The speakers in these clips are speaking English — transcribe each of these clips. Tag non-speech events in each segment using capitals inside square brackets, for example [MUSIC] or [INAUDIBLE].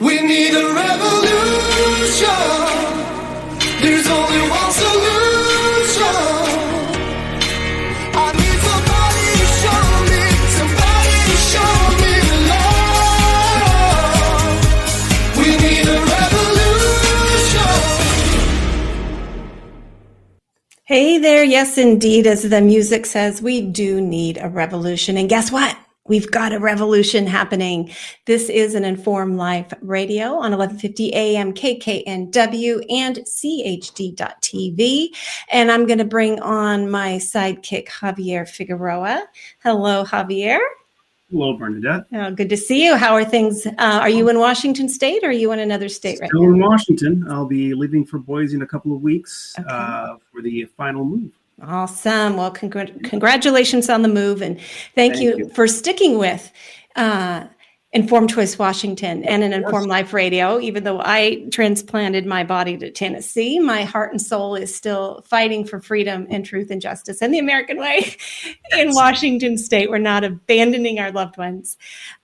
We need a revolution. There's only one solution. I need somebody to show me, somebody to show me love. We need a revolution. Hey there, yes, indeed, as the music says, we do need a revolution. And guess what? We've got a revolution happening. This is an Informed Life Radio on 1150 AM KKNW and CHD.TV. And I'm going to bring on my sidekick, Javier Figueroa. Hello, Javier. Hello, Bernadette. Oh, good to see you. How are things? Uh, are you in Washington State or are you in another state right now? Still in Washington. I'll be leaving for Boise in a couple of weeks Okay. uh, for the final move. Awesome. Well, congr- congratulations on the move, and thank, Thank you, you. for sticking with uh, Informed Choice Washington and an. Informed Life Radio. Even though I transplanted my body to Tennessee, my heart and soul is still fighting for freedom and truth and justice and the American way in Washington State. We're not abandoning our loved ones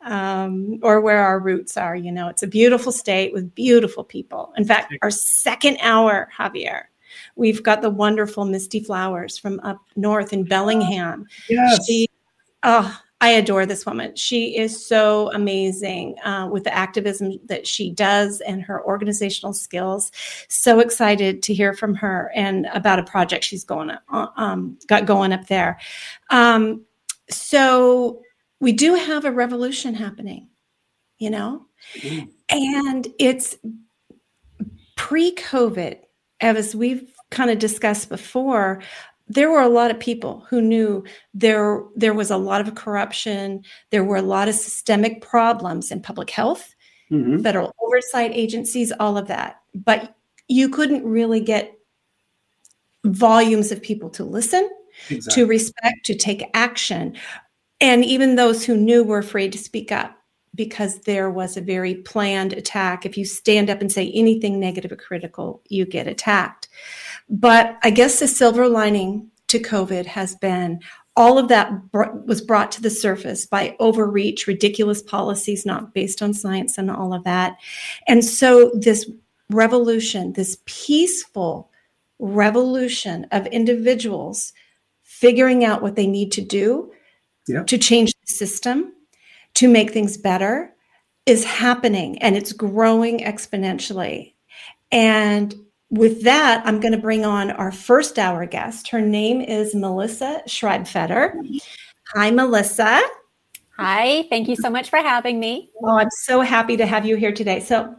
um, or where our roots are. You know, it's a beautiful state with beautiful people. In fact, our second hour, Javier. We've got the wonderful Misty Flowers from up north in Bellingham. Yes. She, oh, I adore this woman. She is so amazing uh, with the activism that she does and her organizational skills. So excited to hear from her and about a project she's going uh, um, got going up there. Um, so we do have a revolution happening, you know, Mm. and it's pre-COVID, as we've kind of discussed before, there were a lot of people who knew there there was a lot of corruption, there were a lot of systemic problems in public health, Mhm. federal oversight agencies, all of that. But you couldn't really get volumes of people to listen, Exactly. to respect, to take action. And even those who knew were afraid to speak up because there was a very planned attack. If you stand up and say anything negative or critical, you get attacked. But I guess the silver lining to COVID has been all of that br- was brought to the surface by overreach, ridiculous policies not based on science, and all of that. And so, this revolution, this peaceful revolution of individuals figuring out what they need to do to change the system, to make things better, is happening and it's growing exponentially. And with that, I'm going to bring on our first hour guest. Her name is Melissa Schreibfeder. Hi, Melissa. Hi, thank you so much for having me. Oh, I'm so happy to have you here today. So,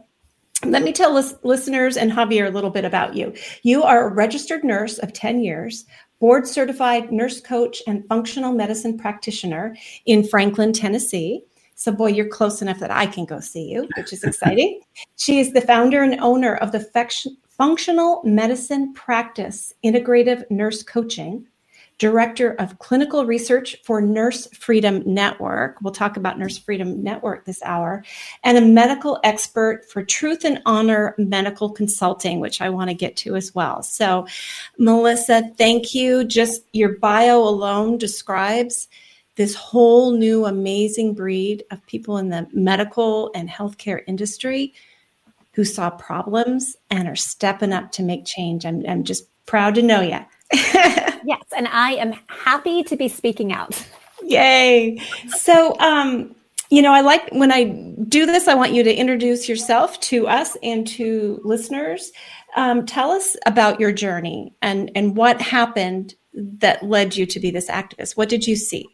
let me tell lis- listeners and Javier a little bit about you. You are a registered nurse of 10 years, board certified nurse coach, and functional medicine practitioner in Franklin, Tennessee. So, boy, you're close enough that I can go see you, which is [LAUGHS] exciting. she is the founder and owner of the Functional Medicine Practice Integrative Nurse Coaching, Director of Clinical Research for Nurse Freedom Network. We'll talk about Nurse Freedom Network this hour, and a medical expert for Truth and Honor Medical Consulting, which I want to get to as well. So, Melissa, thank you. Just your bio alone describes this whole new amazing breed of people in the medical and healthcare industry who saw problems and are stepping up to make change. I'm, I'm just proud to know you. [LAUGHS] Yes, and I am happy to be speaking out. Yay. So, um, you know, I like when I do this, I want you to introduce yourself to us and to listeners. Um, tell us about your journey and, and what happened that led you to be this activist. What did you see?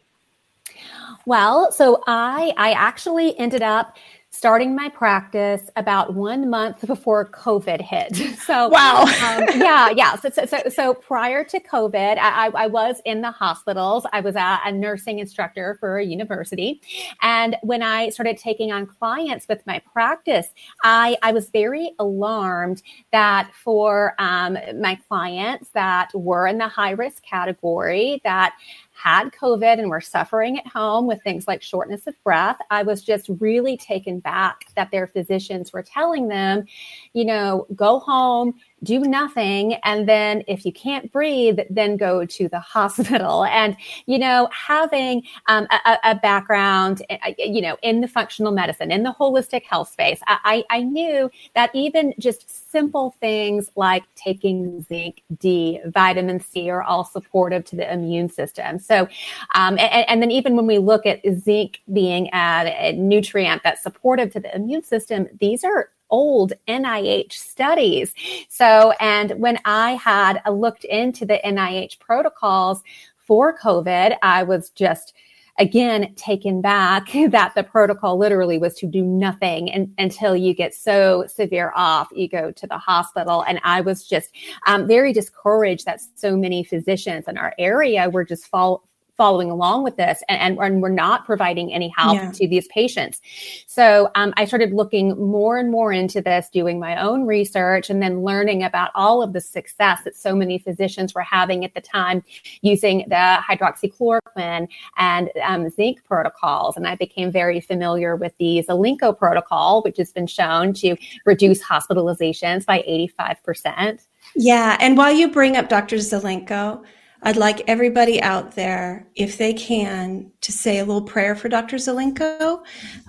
Well, so I I actually ended up starting my practice about one month before COVID hit. [LAUGHS] So Wow. um, yeah, yeah. So, so, so, so prior to COVID, I, I was in the hospitals. I was a, a nursing instructor for a university, and when I started taking on clients with my practice, I I was very alarmed that for um, my clients that were in the high risk category that had COVID and were suffering at home with things like shortness of breath, I was just really taken back that their physicians were telling them, you know, go home, do nothing. And then if you can't breathe, then go to the [LAUGHS] hospital. And, you know, having um, a, a, background, eh, you know, in the functional medicine, in the holistic health space, I, I knew that even just simple things like taking zinc, D, vitamin C are all supportive to the immune system. So, um, and, and, then even when we look at zinc being a, a nutrient that's supportive to the immune system, these are old NIH studies. So, and when I had looked into the NIH protocols for COVID, I was just again taken back [LAUGHS] that the protocol literally was to do nothing and, until you get so severe off you go to the hospital and i was just um, very discouraged that so many physicians in our area were just fall, following along with this and, and, we're not providing any help yeah. to these patients. So um, I started looking more and more into this, doing my own research and then learning about all of the success that so many physicians were having at the time using the hydroxychloroquine and um, zinc protocols. And I became very familiar with the Zelenko protocol, which has been shown to reduce hospitalizations by 85%. Yeah. And while you bring up Dr. Zelenko, I'd like everybody out there, if they can, to say a little prayer for Dr. Zelenko.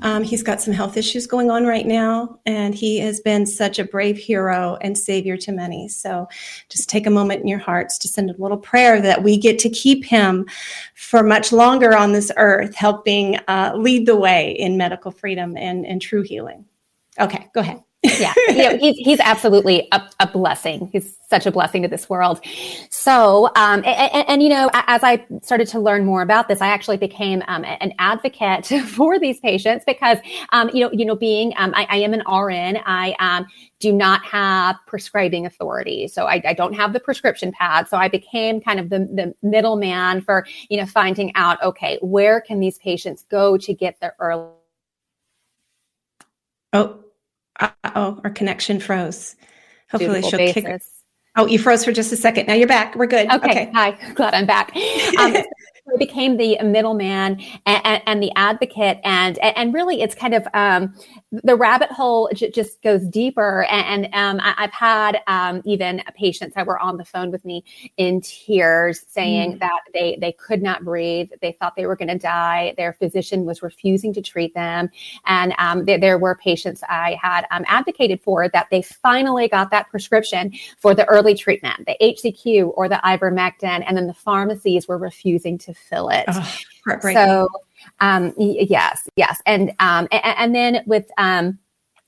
Um, he's got some health issues going on right now, and he has been such a brave hero and savior to many. So just take a moment in your hearts to send a little prayer that we get to keep him for much longer on this earth, helping uh, lead the way in medical freedom and, and true healing. Okay, go ahead yeah, you know, he's he's absolutely a, a, blessing. He's such a blessing to this world. So, um, and, and, you know, as I started to learn more about this, I actually became um, an advocate [LAUGHS] for these patients because, um, you know, you know, being um, I, I, am an RN, I um, do not have prescribing authority, so I, I, don't have the prescription pad. So I became kind of the the middleman for you know finding out, okay, where can these patients go to get their early. Oh, oh, our connection froze. Hopefully she'll basis. kick. Oh, you froze for just a second. Now you're back. We're good. Okay. okay. Hi. [LAUGHS] Glad I'm back. [LAUGHS] Um, I became the middleman and, and, the advocate, and and really, it's kind of um, the rabbit hole j- just goes deeper. And, and um, I, have had um, even patients that were on the phone with me in tears, saying mm. that they they could not breathe, they thought they were going to die, their physician was refusing to treat them, and um, there, there, were patients I had um, advocated for that they finally got that prescription for the early treatment, the HCQ or the ivermectin, and then the pharmacies were refusing to fill it. Oh, so, um, yes, yes, and um, and, and then with um,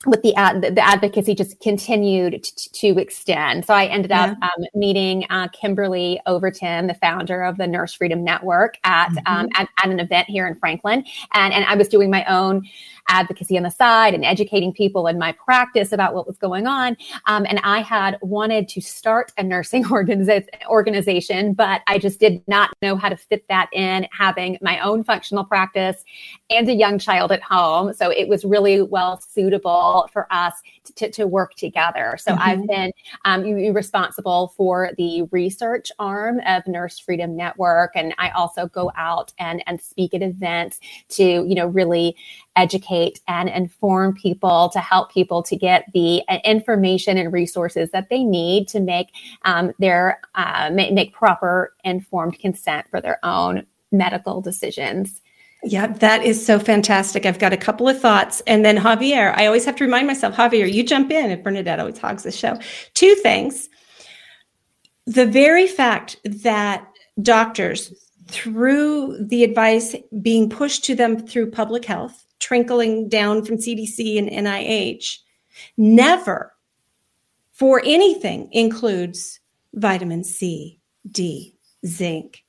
with the ad, the advocacy just continued to, to extend. So I ended up yeah. um, meeting uh, Kimberly Overton, the founder of the Nurse Freedom Network, at, mm-hmm. um, at, at an event here in Franklin, and and I was doing my own advocacy on the side and educating people in my practice about what was going on. Um, and I had wanted to start a nursing [LAUGHS] organiza- organization, but I just did not know how to fit that in having my own functional practice and a young child at home. So it was really well suitable for us to, to work together. So mm-hmm. I've been um, responsible for the research arm of Nurse Freedom Network. And I also go out and, and speak at events to, you know, really educate and inform people to help people to get the uh, information and resources that they need to make um, their uh, make, make proper informed consent for their own medical decisions. Yeah, that is so fantastic. I've got a couple of thoughts. And then Javier, I always have to remind myself, Javier, you jump in if Bernadette always hogs the show. Two things. The very fact that doctors, through the advice being pushed to them through public health, trickling down from CDC and NIH, never for anything includes vitamin C, D, zinc.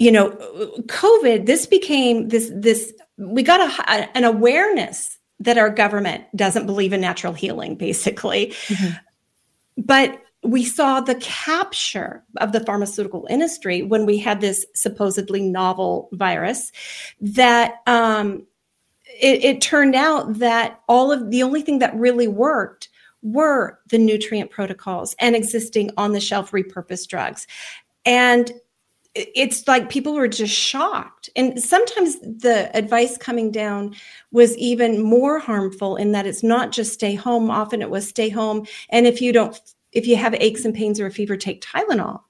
You know, COVID, this became this, this, we got a, an awareness that our government doesn't believe in natural healing, basically. Mm-hmm. But we saw the capture of the pharmaceutical industry when we had this supposedly novel virus that um, it, it turned out that all of the only thing that really worked were the nutrient protocols and existing on the shelf repurposed drugs. And it's like people were just shocked. And sometimes the advice coming down was even more harmful in that it's not just stay home. Often it was stay home. And if you don't if you have aches and pains or a fever, take Tylenol.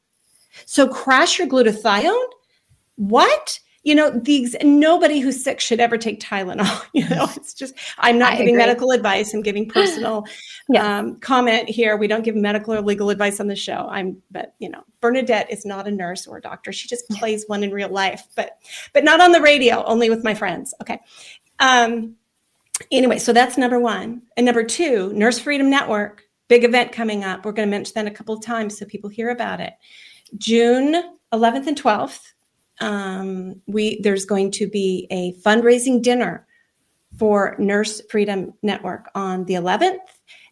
So crash your glutathione? What? You know, these nobody who's sick should ever take Tylenol. [LAUGHS] You know, it's just I'm not I giving agree. medical advice. I'm giving personal [SIGHS] Yes. um, comment here. We don't give medical or legal advice on the show. I'm, but you know, Bernadette is not a nurse or a doctor. She just plays one in real life, but but not on the radio. Only with my friends. Okay. Um, anyway, so that's number one, and number two, Nurse Freedom Network, big event coming up. We're going to mention that a couple of times so people hear about it. June 11th and 12th. Um, we there's going to be a fundraising dinner for Nurse Freedom Network on the 11th,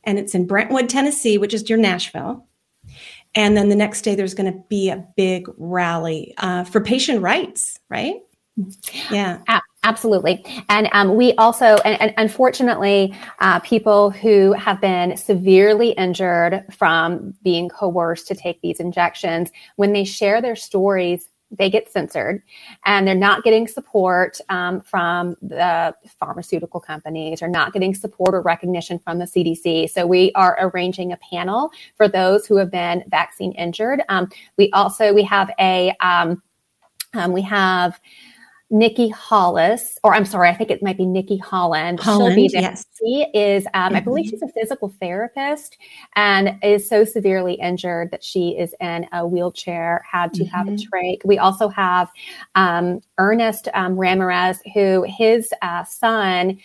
and it's in Brentwood, Tennessee, which is near Nashville. And then the next day, there's going to be a big rally uh, for patient rights, right? Yeah. Absolutely. And um, we also, and, and unfortunately, uh, people who have been severely injured from being coerced to take these injections, when they share their stories, they get censored and they're not getting support um, from the pharmaceutical companies or not getting support or recognition from the CDC. So we are arranging a panel for those who have been vaccine injured. Um, we also, we have a, um, um, we have Nikki Hollis, or I'm sorry, I think it might be Nikki Holland. She'll be there. yes. She is, um, I believe Mhm. she's a physical therapist and is so severely injured that she is in a wheelchair, had to have a Mhm. trach. We also have um, Ernest um, Ramirez, who his uh, son,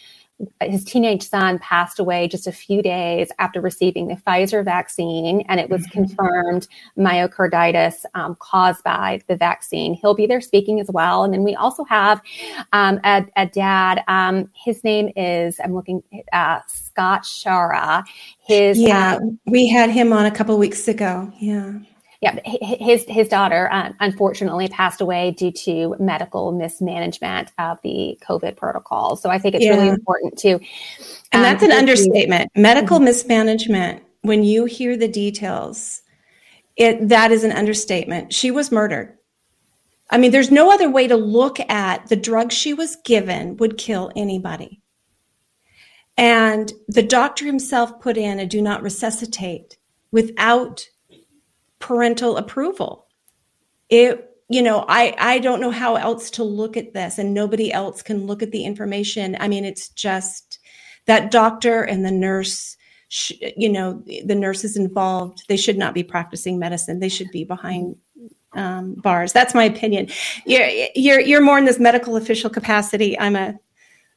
his teenage son passed away just a few days after receiving the Pfizer vaccine, and it was Mhm. confirmed myocarditis um, caused by the vaccine. He'll be there speaking as well. And then we also have um, a, a dad. Um, his name is, I'm looking, uh, Scott Schara. His, Yeah. We had him on a couple weeks ago. Yeah. Yeah, hi- hi- his his daughter uh, unfortunately passed away due to medical mismanagement of the COVID protocol. So I think it's really important to, And um, that's an give you- understatement. Medical mismanagement, when you hear the details, it that is an understatement. She was murdered. I mean, there's no other way to look at the drug she was given would kill anybody. And the doctor himself put in a do not resuscitate without parental approval. It you know, I I don't know how else to look at this and nobody else can look at the information. I mean, it's just that doctor and the nurse sh- you know the nurses involved. They should not be practicing medicine. They should be behind um, bars. That's my opinion. You're, you're you're more in this medical official capacity. I'm a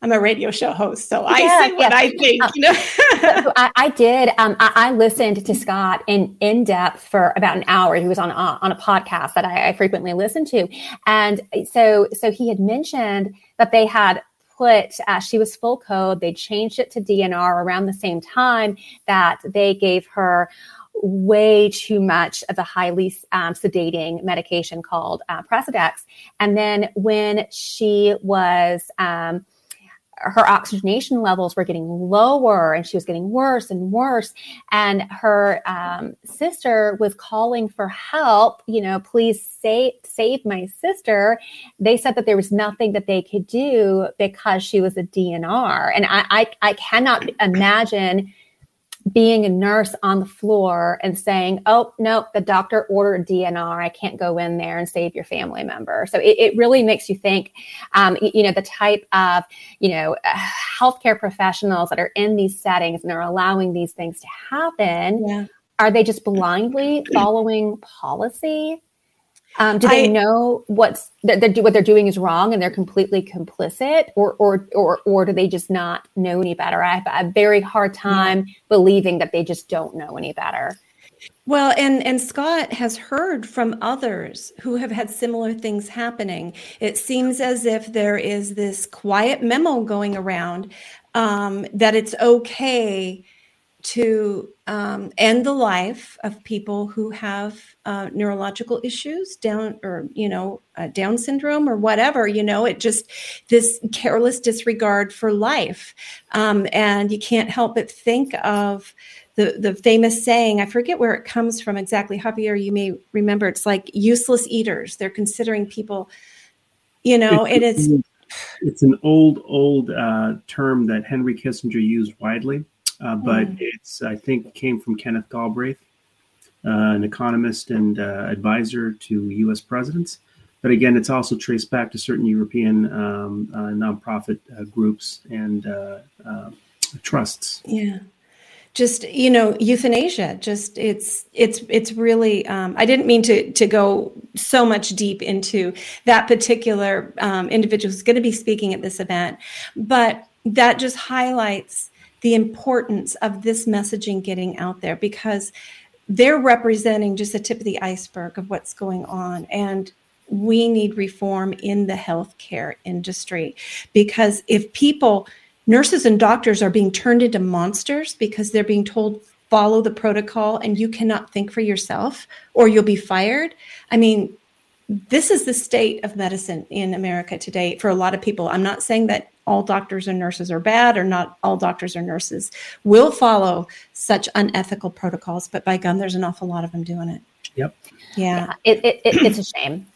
i'm a radio show host so i Yeah, say what yeah. i think you know so [LAUGHS] I, I did. Um, I, I listened to Scott in in depth for about an hour. He was on a, on a podcast that I, I frequently listen to, and so so he had mentioned that they had put uh, she was full code. They changed it to DNR around the same time that they gave her way too much of a highly um, sedating medication called uh, Precedex, and then when she was um, her oxygenation levels were getting lower and she was getting worse and worse. And her um, sister was calling for help you know please save save my sister. They said that there was nothing that they could do because she was a dnr and i i, I cannot imagine being a nurse on the floor and saying, "Oh no, the doctor ordered DNR. I can't go in there and save your family member." So it, it really makes you think. Um, you know, the type of you know uh, healthcare professionals that are in these settings and are allowing these things to happen. yeah Are they just blindly following policy? Um, do they I- know what's that they're, do- what they're doing is wrong and they're completely complicit, or or or or do they just not know any better? I have a very hard time believing that they just don't know any better. Well, and and Scott has heard from others who have had similar things happening. It seems as if there is this quiet memo going around um, that it's okay to um, end the life of people who have uh, neurological issues, down or you know uh, Down syndrome or whatever. You know, it just this careless disregard for life, um, and you can't help but think of the the famous saying i forget where it comes from exactly javier you may remember it's like useless eaters they're considering people you know it's it's an old old uh, term that henry kissinger used widely uh, but Mm. it's i think came from kenneth galbraith uh, an economist and uh, advisor to U.S. presidents. But again, it's also traced back to certain European um, uh, nonprofit uh, groups and uh, uh, trusts. Yeah. Just you know, euthanasia. Just it's it's it's really. Um, I didn't mean to to go so much deep into that particular um, individual who's going to be speaking at this event, but that just highlights the importance of this messaging getting out there because they're representing just the tip of the iceberg of what's going on and we need reform in the healthcare industry because if people nurses and doctors are being turned into monsters because they're being told follow the protocol and you cannot think for yourself or you'll be fired. I mean, this is the state of medicine in America today for a lot of people. I'm not saying that all doctors and nurses are bad or not all doctors or nurses will follow such unethical protocols, but by gum, there's an awful lot of them doing it. Yep. Yeah. It, it, it, it's a shame.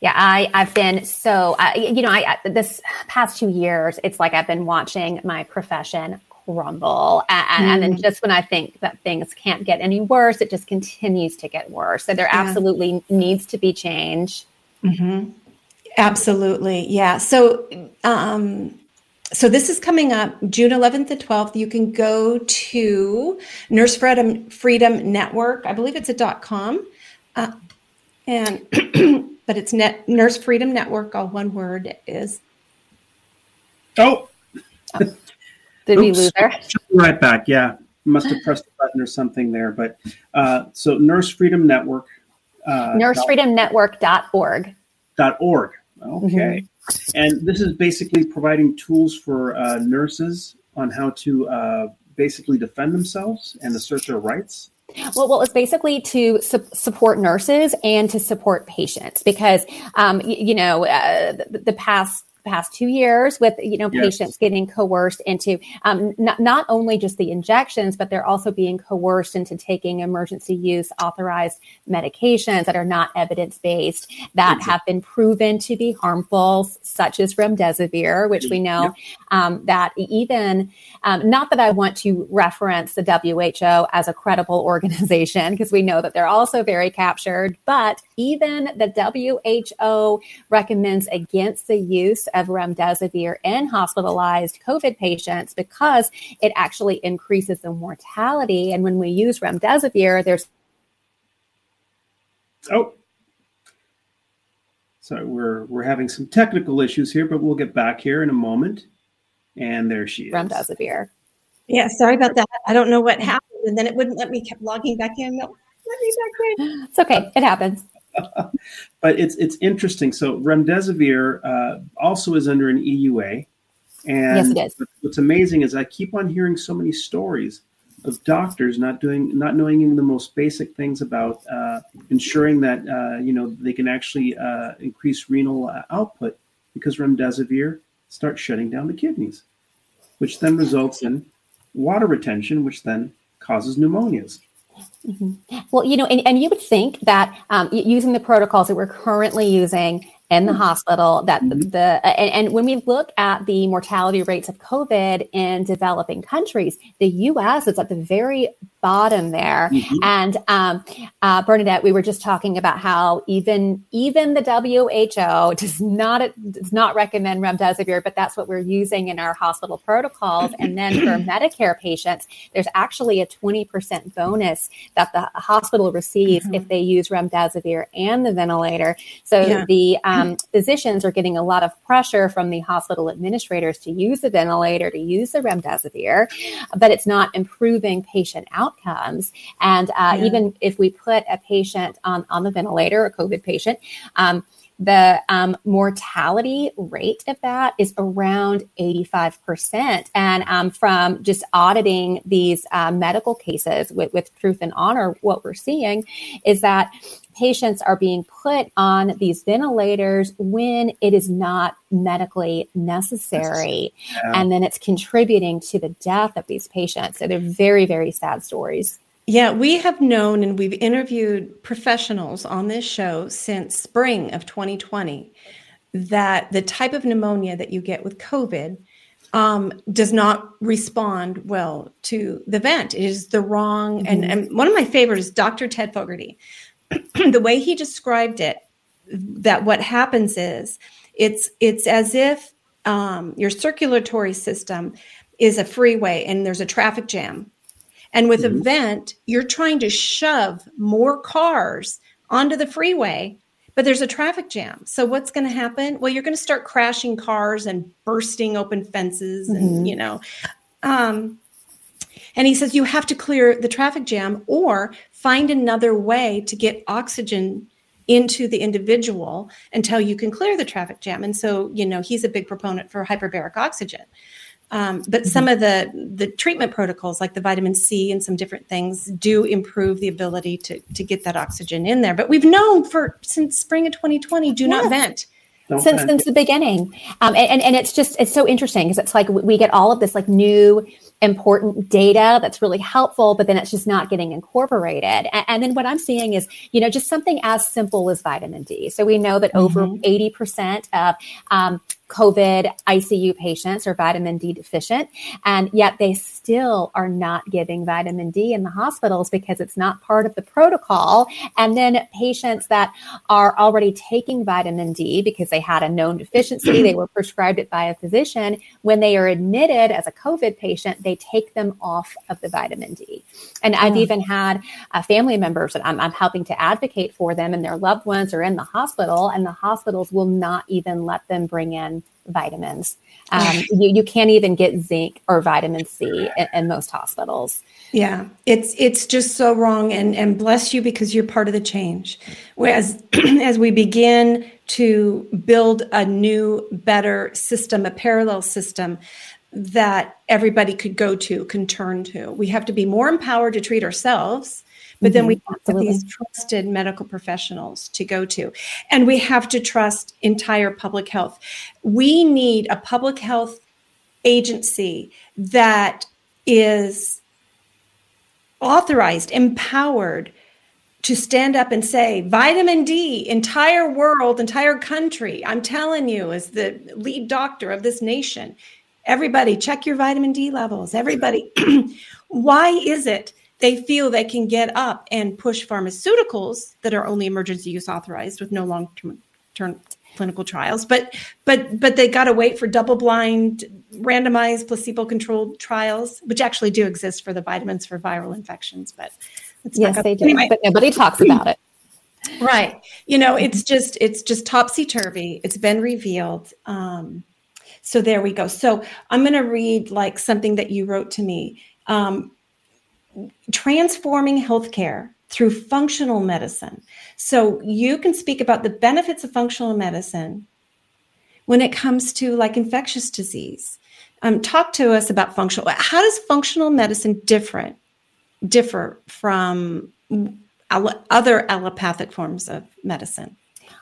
Yeah, I, I've been so, uh, you know, I, I, this past two years, it's like I've been watching my profession crumble. And, mm. and, then just when I think that things can't get any worse, it just continues to get worse. So there yeah. absolutely needs to be change. Mm-hmm. Absolutely. Yeah. So, um, so this is coming up June 11th and 12th. You can go to Nurse Freedom, Freedom Network. I believe it's a dot com. Uh, and [CLEARS THROAT] but it's net Nurse Freedom Network, all one word is. Oh. oh. Did we lose her? Right back. Yeah. Must have pressed a button or something there. But uh, so Nurse Freedom Network. Uh, NurseFreedomNetwork.org. Dot org. Okay. Mm-hmm. And this is basically providing tools for uh, nurses on how to uh, basically defend themselves and assert their rights. Well, well, it's basically to su- support nurses and to support patients because, um, you, you know, uh, the, the, past past two years with you know yes. patients getting coerced into um, not, not only just the injections but they're also being coerced into taking emergency use authorized medications that are not evidence based that mm-hmm. have been proven to be harmful such as remdesivir which we know um, that even um, not that i want to reference the who as a credible [LAUGHS] organization because we know that they're also very captured but even the who recommends against the use of remdesivir in hospitalized COVID patients because it actually increases the mortality. And when we use remdesivir, there's oh, so we're we're having some technical issues here, but we'll get back here in a moment. And there she is. Remdesivir. Yeah, sorry about that. I don't know what happened, and then it wouldn't let me keep logging back in. No, let me back in. It's okay. It happens. [LAUGHS] but it's it's interesting. So remdesivir uh, also is under an EUA, and yes, it is. what's amazing is I keep on hearing so many stories of doctors not doing not knowing even the most basic things about uh, ensuring that uh, you know they can actually uh, increase renal uh, output because remdesivir starts shutting down the kidneys, which then results in water retention, which then causes pneumonias. Mm-hmm. Well, you know, and, and you would think that um, using the protocols that we're currently using in the mm-hmm. hospital that mm-hmm. the, and, and, when we look at the mortality rates of covid in developing countries the us is at the very bottom there mm-hmm. and um, uh, bernadette we were just talking about how even even the who does not does not recommend remdesivir but that's what we're using in our hospital protocols and then for [CLEARS THROAT] medicare patients there's actually a 20% bonus that the hospital receives mm-hmm. if they use remdesivir and the ventilator so yeah. the um, physicians are getting a lot of pressure from the hospital administrators to use the ventilator, to use the remdesivir, but it's not improving patient outcomes. And uh, yeah. even if we put a patient on, on the ventilator, a COVID patient, um, the um, mortality rate of that is around 85%. And um, from just auditing these uh, medical cases with, with Truth and Honor, what we're seeing is that patients are being put on these ventilators when it is not medically necessary. Yeah. And then it's contributing to the death of these patients. So they're very, very sad stories. Yeah, we have known and we've interviewed professionals on this show since spring of 2020 that the type of pneumonia that you get with COVID um, does not respond well to the vent. It is the wrong, and, and one of my favorites is Dr. Ted Fogarty. [CLEARS THROAT] the way he described it, that what happens is it's it's as if um, your circulatory system is a freeway and there's a traffic jam. And with a vent, you're trying to shove more cars onto the freeway, but there's a traffic jam. So what's going to happen? Well, you're going to start crashing cars and bursting open fences and, you know, um, and he says you have to clear the traffic jam or find another way to get oxygen into the individual until you can clear the traffic jam. And so, you know, he's a big proponent for hyperbaric oxygen. Um, but some of the the treatment protocols, like the vitamin C and some different things, do improve the ability to to get that oxygen in there. But we've known for since spring of 2020, do not vent. Don't since vent. since the beginning um, and, and and it's just it's so interesting because it's like we we get all of this like new important data that's really helpful but then it's just not getting incorporated and, and then what i'm seeing is you know just something as simple as vitamin d so we know that over 80% of um, covid icu patients are vitamin d deficient and yet they still are not giving vitamin d in the hospitals because it's not part of the protocol and then patients that are already taking vitamin D because they had a known deficiency, they were prescribed it by a physician. When they are admitted as a COVID patient, they take them off of the vitamin D. And I've even had uh, family members that I'm, I'm helping to advocate for them, and their loved ones are in the hospital, and the hospitals will not even let them bring in vitamins. [LAUGHS] Um, you, you can't even get zinc or vitamin C in, in most hospitals. Yeah, it's it's just so wrong, and and bless you because you're part of the change. Whereas [CLEARS THROAT] as we begin to build a new, better system, a parallel system that everybody could go to, can turn to, we have to be more empowered to treat ourselves. But then we mm-hmm. have to have these trusted medical professionals to go to. And we have to trust entire public health. We need a public health agency that is authorized, empowered to stand up and say, vitamin D, entire world, entire country, I'm telling you, as the lead doctor of this nation, everybody check your vitamin D levels. Everybody, [CLEARS THROAT] why is it they feel they can get up and push pharmaceuticals that are only emergency use authorized with no long term clinical trials. But but but they got to wait for double blind randomized placebo controlled trials which actually do exist for the vitamins for viral infections but Yes, they do, Anyway, but nobody talks about it. [CLEARS THROAT] right. You know it's just it's just topsy-turvy. It's been revealed. Um so there we go. So i'm going to read like something that you wrote to me. Um transforming healthcare through functional medicine. So you can speak about the benefits of functional medicine when it comes to like infectious disease. Um, talk to us about functional how does functional medicine different differ from other allopathic forms of medicine?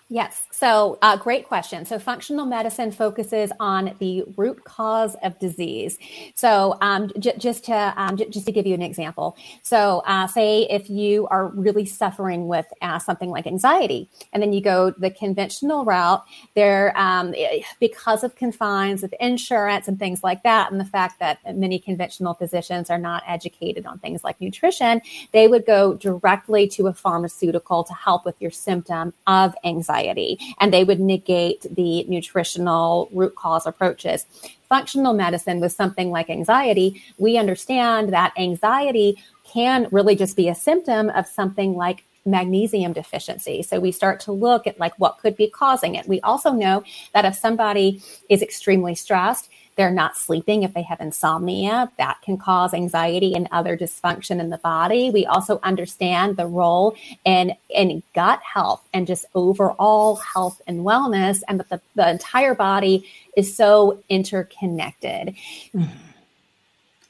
Yes. So, uh, great question. So, functional medicine focuses on the root cause of disease. So, um, j- just to um, j- just to give you an example. So, uh, say if you are really suffering with uh, something like anxiety, and then you go the conventional route, there um, because of confines of insurance and things like that, and the fact that many conventional physicians are not educated on things like nutrition, they would go directly to a pharmaceutical to help with your symptom of anxiety and they would negate the nutritional root cause approaches. Functional medicine with something like anxiety, we understand that anxiety can really just be a symptom of something like magnesium deficiency. So we start to look at like what could be causing it. We also know that if somebody is extremely stressed, they're not sleeping, if they have insomnia, that can cause anxiety and other dysfunction in the body. We also understand the role in, in gut health and just overall health and wellness, and that the, the entire body is so interconnected. Mm-hmm.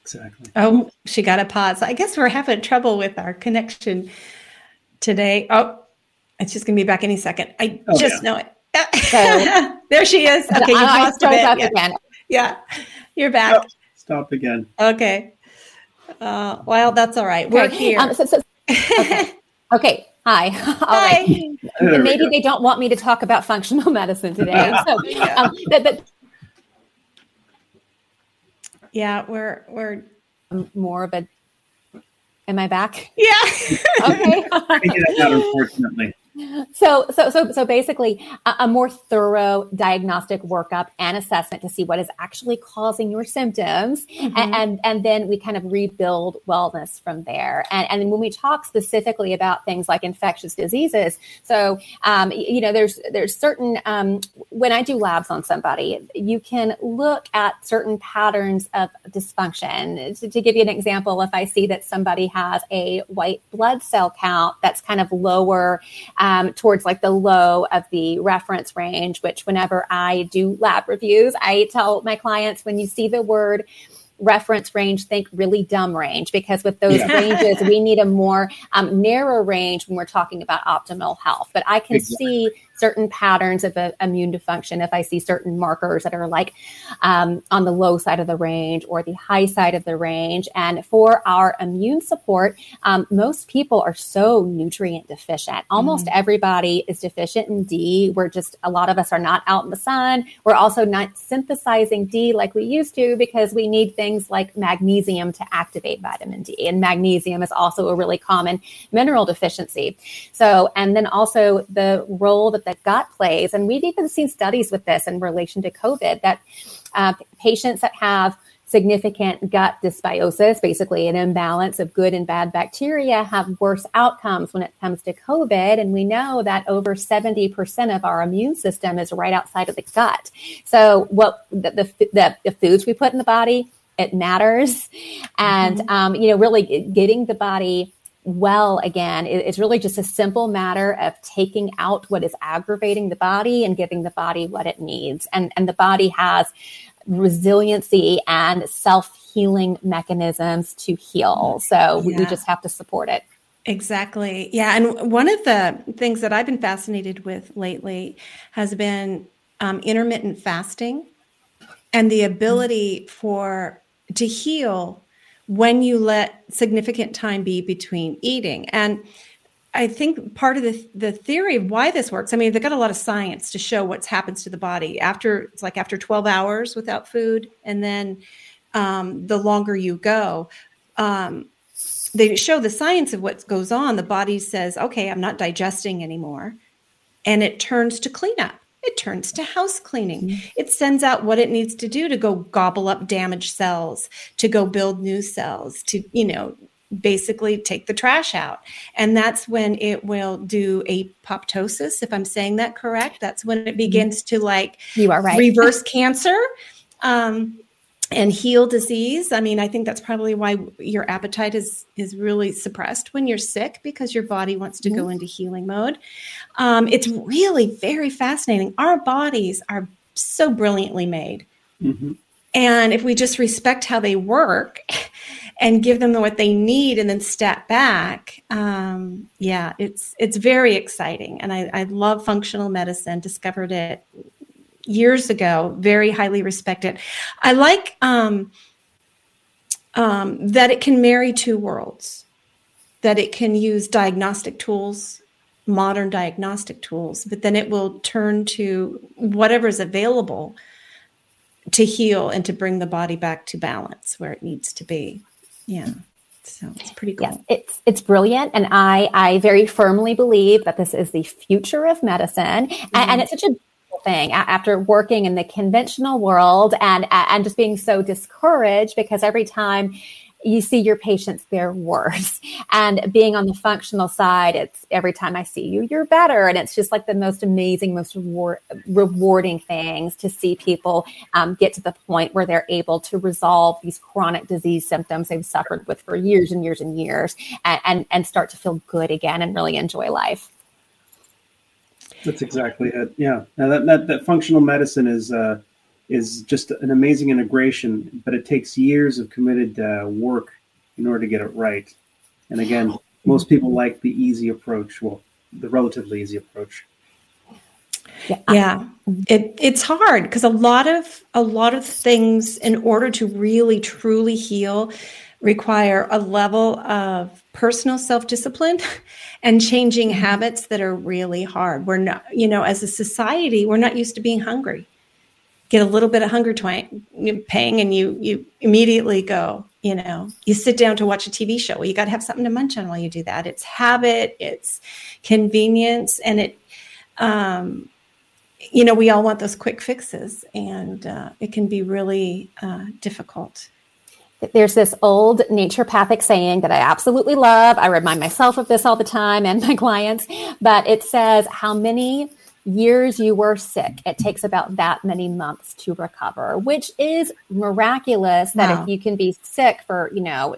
Exactly. Oh, she got a pause. I guess we're having trouble with our connection today. Oh, it's just going to be back any second. I Oh, just know it. So- [LAUGHS] there she is. [LAUGHS] Okay, you I, I paused a froze bit. up Yeah. again. Yeah, you're back. Stop again. Okay. Uh, well, that's all right. We're Okay, here. um, so- so- okay. [LAUGHS] Okay. Hi. [LAUGHS] All right. Hi. There we maybe they don't want me to talk about functional [LAUGHS] medicine today. So, um, that, that, yeah, we're we're more of a. Am I back? yeah. Okay. Taking that out, unfortunately. So, so, so, so basically, a, a more thorough diagnostic workup and assessment to see what is actually causing your symptoms, Mhm. and, and and then we kind of rebuild wellness from there. And and when we talk specifically about things like infectious diseases, so um, you know, there's there's certain um, when I do labs on somebody, you can look at certain patterns of dysfunction. To, to give you an example, if I see that somebody has a white blood cell count that's kind of lower um, towards like the low of the reference range, which whenever I do lab reviews, I tell my clients when you see the word reference range, think really dumb range, because with those Yeah. ranges, we need a more um, narrow range when we're talking about optimal health. But I can Exactly. see certain patterns of a, immune dysfunction if I see certain markers that are like um, on the low side of the range or the high side of the range. And for our immune support, um, most people are so nutrient deficient. Almost everybody is deficient in D. We're just, a lot of us are not out in the sun. We're also not synthesizing D like we used to because we need things like magnesium to activate vitamin D. And magnesium is also a really common mineral deficiency. So, and then also the role that the gut plays. And we've even seen studies with this in relation to COVID that uh, patients that have significant gut dysbiosis, basically an imbalance of good and bad bacteria, have worse outcomes when it comes to COVID. And we know that over 70% of our immune system is right outside of the gut. So, what the, the, the, the foods we put in the body, it matters. And, um, you know, really getting the body well again it- it's really just a simple matter of taking out what is aggravating the body and giving the body what it needs and and the body has resiliency and self-healing mechanisms to heal so we, we just have to support it Exactly. Yeah. And one of the things that I've been fascinated with lately has been um, intermittent fasting and the ability for to heal when you let significant time be between eating. And I think part of the the theory of why this works. I mean, they've got a lot of science to show what happens to the body after it's like after 12 hours without food, and then um, the longer you go. Um, they show the science of what goes on. The body says, okay, I'm not digesting anymore. And it turns to cleanup. It turns to house cleaning. It sends out what it needs to do to go gobble up damaged cells, to go build new cells, to, you know, basically take the trash out. And that's when it will do apoptosis, if I'm saying that correct. That's when it begins to like you are right reverse cancer um, and heal disease. I mean, I think that's probably why your appetite is is really suppressed when you're sick because your body wants to go into healing mode. Um, it's really very fascinating. Our bodies are so brilliantly made. hmm And if we just respect how they work [LAUGHS] and give them what they need and then step back, um, yeah, it's it's very exciting. And I, I love functional medicine, discovered it years ago, very highly respected. I like um, um, that it can marry two worlds, that it can use diagnostic tools, modern diagnostic tools, but then it will turn to whatever is available to heal and to bring the body back to balance where it needs to be. Yeah. So it's pretty cool. Yes, it's it's brilliant, and I I very firmly believe that this is the future of medicine, and, and it's such a thing after working in the conventional world and and just being so discouraged because every time you see your patients they're worse. [LAUGHS] And being on the functional side it's every time i see you you're better. And it's just like the most amazing most reward, rewarding things to see people um, get to the point where they're able to resolve these chronic disease symptoms they've suffered with for years and years and years and, and, and start to feel good again and really enjoy life That's exactly it. Yeah, now that, that that functional medicine is uh, is just an amazing integration, but it takes years of committed uh, work in order to get it right. And again, most people like the easy approach. Well, the relatively easy approach. yeah it it's hard because a lot of a lot of things in order to really truly heal require a level of personal self-discipline [LAUGHS] and changing habits that are really hard. We're not you know as a society we're not used to being hungry. Get a little bit of hunger twang pang and you you immediately go you know. You sit down to watch a tv show. Well you got to have something to munch on while you do that. It's habit it's convenience and it um you know we all want those quick fixes and uh, it can be really uh, difficult there's this old naturopathic saying that I absolutely love. I remind myself of this all the time and my [LAUGHS] clients, but it says how many years you were sick, it takes about that many months to recover, which is miraculous that Wow. if you can be sick for, you know,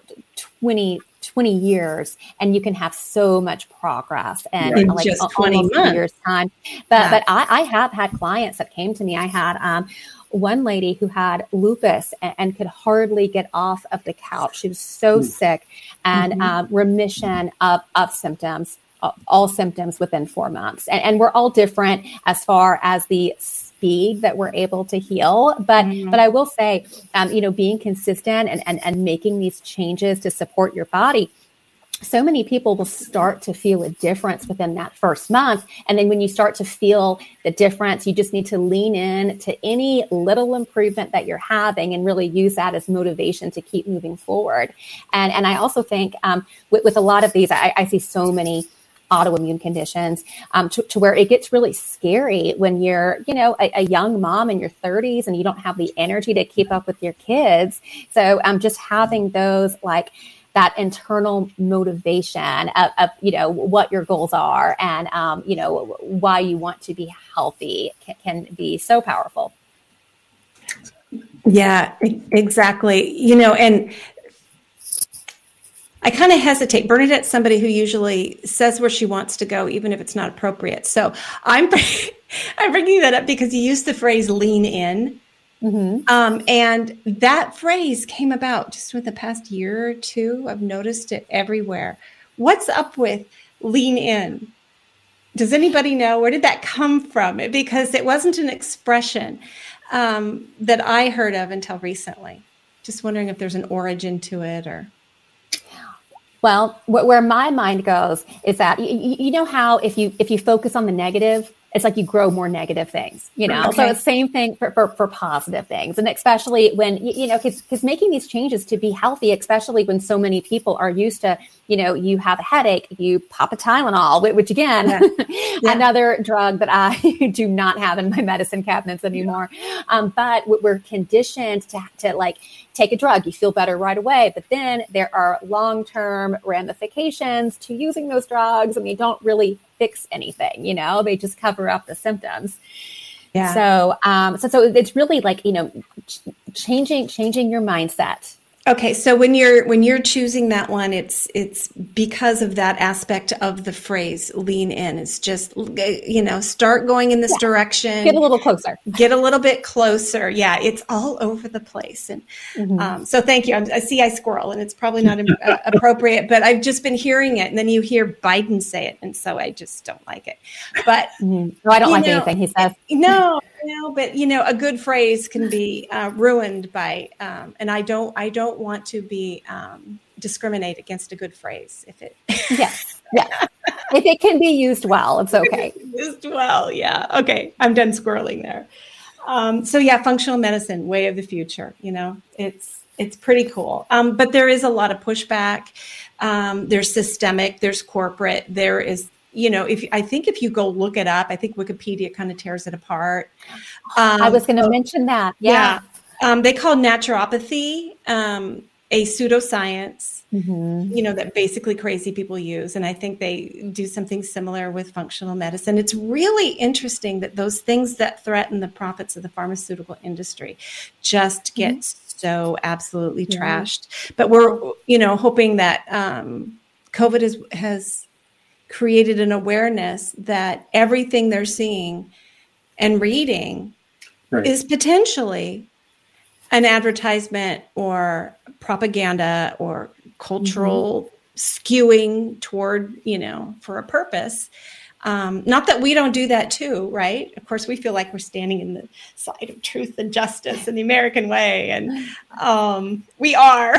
20, 20 years and you can have so much progress and In like just 20 months. years time. But, Yeah. but I, I have had clients that came to me. I had, um, one lady who had lupus and, and could hardly get off of the couch. She was so Mm. sick and Mhm. um, remission of, of symptoms, uh, all symptoms within four months. And, and we're all different as far as the speed that we're able to heal. But, Mhm. but I will say, um, you know, being consistent and, and, and making these changes to support your body so many people will start to feel a difference within that first month. And then when you start to feel the difference, you just need to lean in to any little improvement that you're having and really use that as motivation to keep moving forward. And, and I also think um, with, with a lot of these, I, I see so many autoimmune conditions um, to, to where it gets really scary when you're you know a, a young mom in your 30s and you don't have the energy to keep up with your kids so um, just having those like that internal motivation of, of you know what your goals are and um, you know why you want to be healthy can, can be so powerful Yeah, exactly. You know, and I kind of hesitate. Bernadette's somebody who usually says where she wants to go, even if it's not appropriate. So I'm [LAUGHS] I'm bringing that up because you used the phrase "lean in," Mhm. um, and that phrase came about just with the past year or two. I've noticed it everywhere. What's up with lean in? Does anybody know where did that come from? Because it wasn't an expression um, that I heard of until recently. Just wondering if there's an origin to it or. Well, wh- where my mind goes is that you know how if you if you focus on the negative, it's like you grow more negative things. You know, so Okay. it's same thing for, for, for positive things, and especially when you know because making these changes to be healthy, especially when so many people are used to you know you have a headache, you pop a Tylenol, which again, [LAUGHS] Yeah. another drug that I [LAUGHS] do not have in my medicine cabinets anymore. Um, but we- we're conditioned to to like take a drug, you feel better right away. But then there are long term ramifications to using those drugs, and they don't really fix anything. You know, they just cover up the symptoms. Yeah. So, um, so so it's really like you know, ch- changing changing your mindset. Okay, so when you're when you're choosing that one, it's it's because of that aspect of the phrase "lean in." It's just you know start going in this direction, Get a little closer. get a little bit closer. Yeah, it's all over the place, and Mhm. um, so thank you. I'm, I see I squirrel, and it's probably not uh, [LAUGHS] appropriate, but I've just been hearing it, and then you hear Biden say it, and so I just don't like it. But Mhm. No, I don't like know, anything he says. no no but you know a good phrase can be uh, ruined by um, and i don't i don't want to be um, discriminate against a good phrase if it [LAUGHS] Yes, yeah. if it can be used well, it's okay. used well yeah. Okay. I'm done squirreling there. Um, so yeah functional medicine way of the future you know? It's it's pretty cool. Um, but there is a lot of pushback. Um, there's systemic there's corporate there is you know if i think if you go look it up i think wikipedia kind of tears it apart um, I was going to mention that. Yeah. Um, they call naturopathy um, a pseudoscience, Mhm. you know, that basically crazy people use. And I think they do something similar with functional medicine. It's really interesting that those things that threaten the profits of the pharmaceutical industry just get so absolutely Yeah. trashed. But we're, you know, hoping that um, COVID is, has created an awareness that everything they're seeing and reading Right. is potentially an advertisement or propaganda or cultural skewing toward, you know, for a purpose. Um, not that we don't do that too, right? Of course, we feel like we're standing in the side of truth and justice and the American way, and um, we are.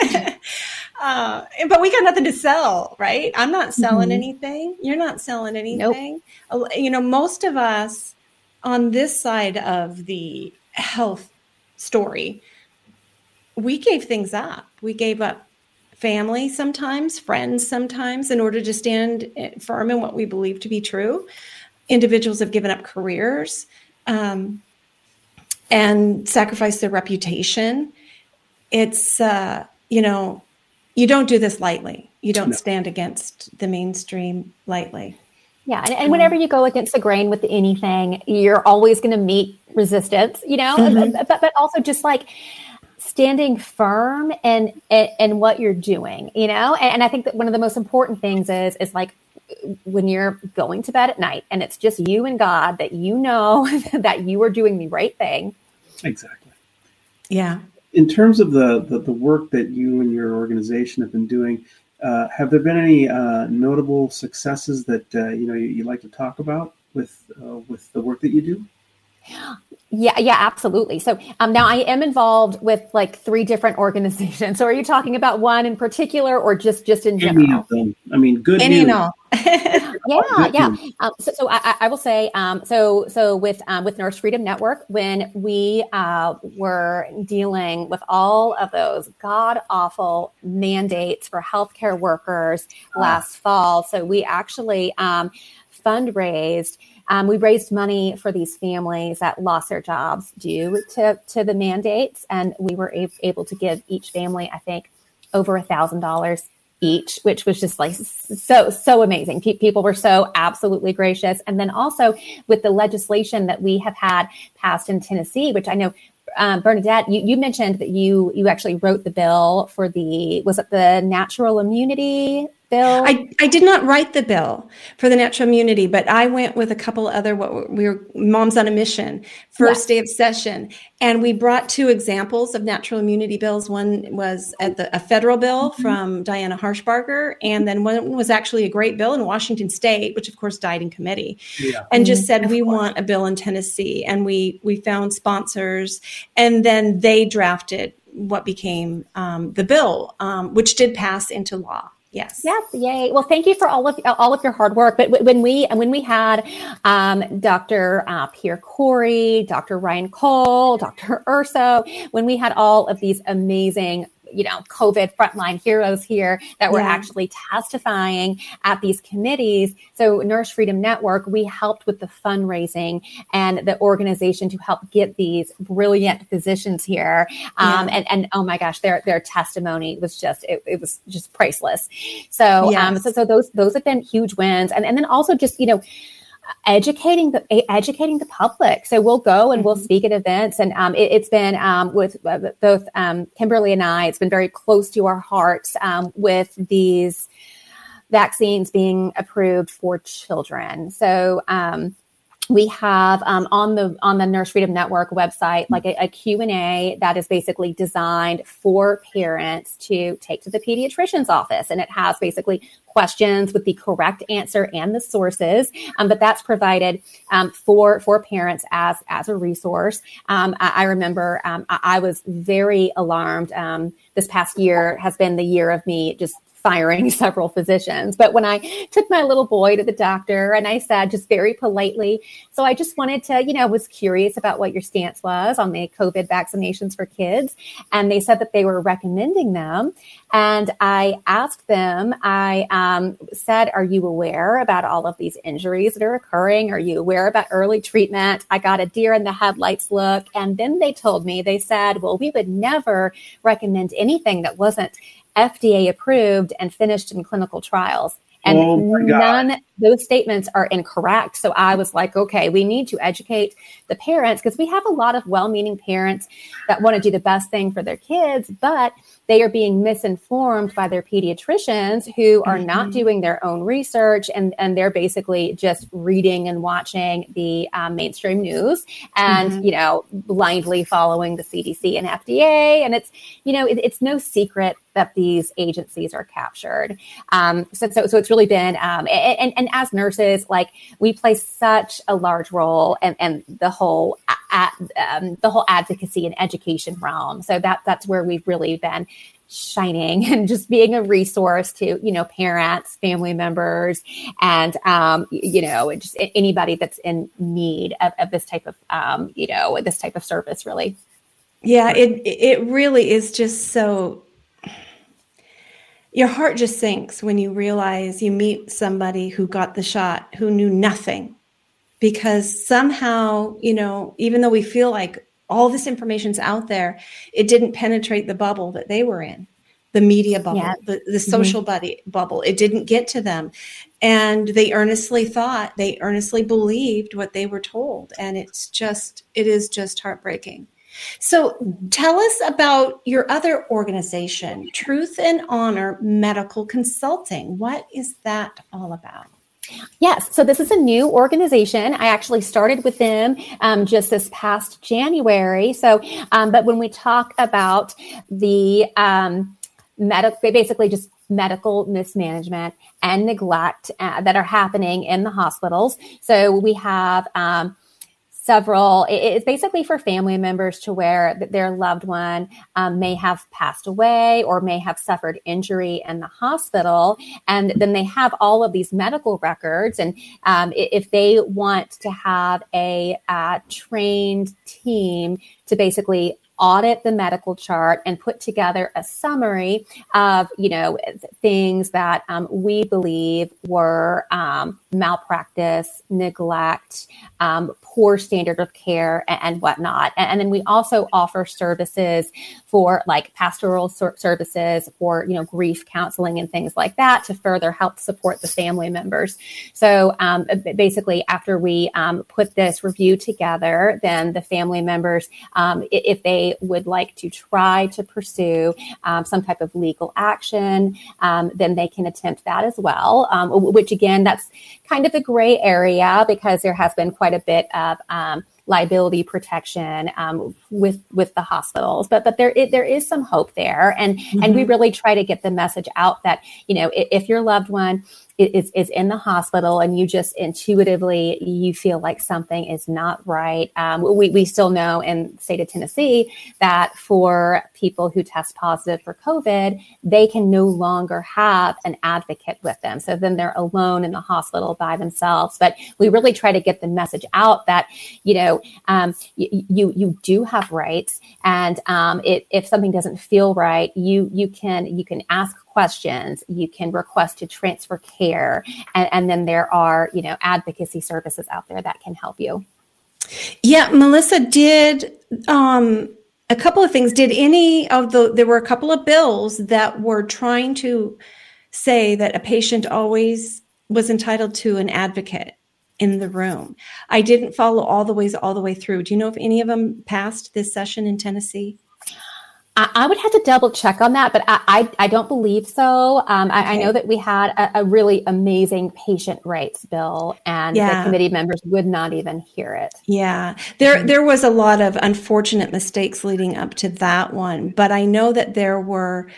[LAUGHS] uh, but we got nothing to sell, right? I'm not selling Mhm. anything. You're not selling anything. Uh, You know, most of us on this side of the health story, we gave things up. We gave up family sometimes, friends sometimes, in order to stand eh, firm in what we believe to be true. Individuals have given up careers um, and sacrificed their reputation. It's, uh, you know, you don't do this lightly. You don't No. stand against the mainstream lightly. Yeah, and, and whenever you go against the grain with anything, you're always going to meet resistance, you know. Mhm. But but also just like standing firm and in, in what you're doing, you know. And, and I think that one of the most important things is is like when you're going to bed at night and it's just you and God that you know [LAUGHS] that you are doing the right thing. Exactly. Yeah. In terms of the, the, the work that you and your organization have been doing, uh, have there been any uh, notable successes that uh, you know you, you like to talk about with uh, with the work that you do? Yeah, yeah, absolutely. So um, now I am involved with like three different [LAUGHS] organizations. So are you talking about one in particular, or just just in Any general? of them? I mean, good Any and news. all. [LAUGHS] [LAUGHS] yeah Good yeah news. um, so, so I, I- I will say um, so so with um, with nurse freedom network when we uh, were dealing with all of those god awful mandates for healthcare workers last fall so we actually um, fundraised um, we raised money for these families that lost their jobs due to, to the mandates and we were a- able to give each family i think over a thousand dollars each, which was just like so so amazing. Pe- people were so absolutely gracious, and then also with the legislation that we have had passed in Tennessee, which I know. Um, Bernadette, you, you mentioned that you you actually wrote the bill for the was it the natural immunity bill? I, I did not write the bill for the natural immunity, but I went with a couple other what we were moms on a mission first day of session, and we brought two examples of natural immunity bills. One was at the a federal bill from Diana Harshbarger, and then one was actually a great bill in Washington State, which of course died in committee Yeah. and just said we want a bill in Tennessee, and we we found sponsors, and then they drafted what became um, the bill, um, which did pass into law. Yes. Yes, yay! Well, thank you for all of all of your hard work. But when we when we had um, Dr. Uh, Pierre Kory, Dr. Ryan Cole, Dr. Urso, when we had all of these amazing you know COVID frontline heroes here that were Yeah. actually testifying at these committees. So Nurse Freedom Network, we helped with the fundraising and the organization to help get these brilliant physicians here. Um, Yeah. and and oh my gosh, their their testimony was just it, it was just priceless. So, um, so, so those those have been huge wins, and and then also just you know educating the educating the public. So we'll go and we'll Mhm. speak at events, and um, it, has been um, with uh, both um, Kimberly and I. It's been very close to our hearts um, with these vaccines being approved for children. So. We have um, on the on the nurse freedom network website like a, a q&a that is basically designed for parents to take to the pediatrician's office. And it has basically questions with the correct answer and the sources um, but that's provided um, for for parents as as a resource. Um, I, I remember um, I, I was very alarmed um, this past year has been the year of me just firing [LAUGHS] several physicians. But when I took my little boy to the doctor and I said just very politely, so I just wanted to, you know, was curious about what your stance was on the COVID vaccinations for kids. And they said that they were recommending them. And I asked them, I um, said, Are you aware about all of these injuries that are occurring? Are you aware about early treatment? I got a deer in the headlights look. And then they told me, they said, Well, we would never recommend anything that wasn't FDA approved and finished in clinical trials. And Oh none, those statements are incorrect. So I was like, okay, we need to educate the parents because we have a lot of well meaning parents that want to do the best thing for their kids, but they are being misinformed by their pediatricians who are not Mhm. doing their own research and, and they're basically just reading and watching the um, mainstream news and, Mhm. you know, blindly following the CDC and FDA. And it's, you know, it, it's no secret that these agencies are captured. Um, so, so, so it's really been, um, and, and, as nurses, like we play such a large role and, and the whole, a- um, the whole advocacy and education realm. So that, that's where we've really been shining [LAUGHS] and just being a resource to you know parents family members and um, you know just anybody that's in need of, of this type of um, you know this type of service really yeah it it really is just so your heart just sinks when you realize you meet somebody who got the shot who knew nothing. Because somehow you know even though we feel like all this information's out there it didn't penetrate the bubble that they were in the media bubble Yeah. the, the mm-hmm. social buddy bubble. It didn't get to them. And they earnestly thought they earnestly believed what they were told. And it's just it is just heartbreaking so tell us about your other organization truth and honor medical consulting what is that all about Yes. So this is a new organization. I actually started with them um, just this past January. So, um, but when we talk about the um, medical, basically just medical mismanagement and neglect uh, that are happening in the hospitals. So we have um, several it's basically for family members to where their loved one um, may have passed away or may have suffered injury in the hospital. And then they have all of these medical records. And um, if they want to have a uh, trained team to basically audit the medical chart and put together a summary of you know things that um, we believe were um, malpractice neglect um, poor standard of care and, and whatnot. And, and then we also offer services for like pastoral ser- services for you know grief counseling and things like that to further help support the family members. So um, basically after we um, put this review together then the family members um, if they would like to try to pursue um, some type of legal action um, then they can attempt that as well. Um, which again that's kind of a gray area because there has been quite a bit of um, liability protection um, with with the hospitals. But but there i- there is some hope there. And and we really try to get the message out that you know if, if your loved one is is in the hospital and you just intuitively you feel like something is not right. Um, we, we still know in the state of tennessee that for people who test positive for covid they can no longer have an advocate with them. So then they're alone in the hospital by themselves. But we really try to get the message out that you know um, y- you you do have rights. And um, it, if something doesn't feel right you you can you can ask questions you can request to transfer care and, and then there are you know advocacy services out there that can help you Yeah, Melissa did um, a couple of things. Did any of the, there were a couple of bills that were trying to say that a patient always was entitled to an advocate in the room. I didn't follow all the ways all the way through. Do you know if any of them passed this session in Tennessee? I, I would have to double check on that, but I, I, I don't believe so. Um, I, I know that we had a, a really amazing patient rights bill, and Yeah. the committee members would not even hear it. Yeah, there there was a lot of unfortunate mistakes leading up to that one, but I know that there were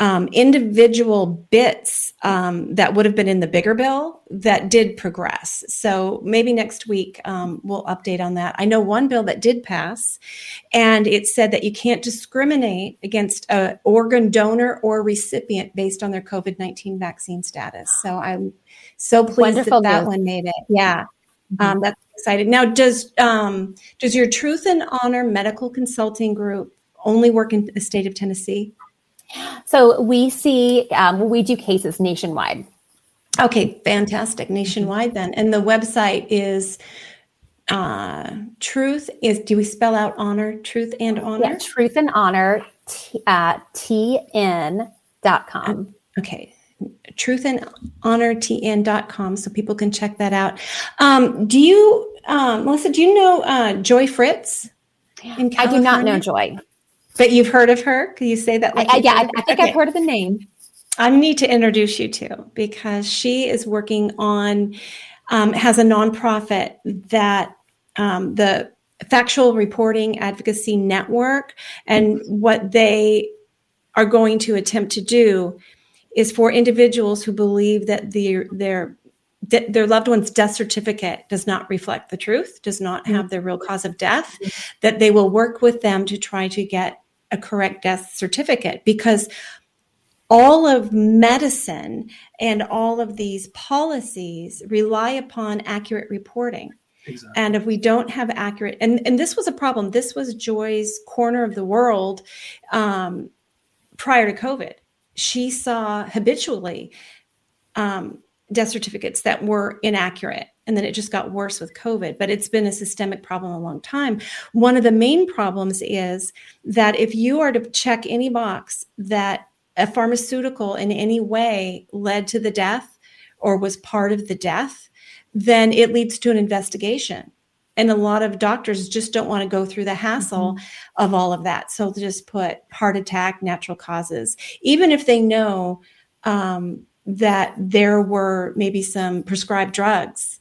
um, individual bits um, that would have been in the bigger bill that did progress. So maybe next week um, we'll update on that. I know one bill that did pass, and it said that you can't discriminate against a organ donor or recipient based on their COVID nineteen vaccine status. So I'm so pleased Wonderful that that news. one made it. Yeah. Um, that's exciting. Now, does um, does your Truth and Honor Medical Consulting Group only work in the state of Tennessee? So we see um, we do cases nationwide. Okay, fantastic. Nationwide, then, and the website is uh, Truth is. Do we spell out honor? Truth and honor. Yeah, truth and honor t- uh, tn.com. Okay. Truth and honor tn.com so people can check that out. Um, do you, um, Melissa, do you know uh, Joy Fritz? I do not know Joy. But you've heard of her? Can you say that? I, Like I, you've yeah, I, I think Okay. I've heard of the name. I need to introduce you to because she is working on um, has a nonprofit that um, the Factual Reporting Advocacy Network, and what they are going to attempt to do is for individuals who believe that their their that their loved one's death certificate does not reflect the truth, does not have the real cause of death, that they will work with them to try to get a correct death certificate because all of medicine and all of these policies rely upon accurate reporting. Exactly. And if we don't have accurate, and, and this was a problem, this was Joy's corner of the world um, prior to COVID. She saw habitually um, death certificates that were inaccurate. And then it just got worse with COVID. But it's been a systemic problem a long time. One of the main problems is that if you are to check any box that a pharmaceutical in any way led to the death or was part of the death, then it leads to an investigation. And a lot of doctors just don't want to go through the hassle Mm-hmm. of all of that. So they just put heart attack, natural causes, even if they know um, that there were maybe some prescribed drugs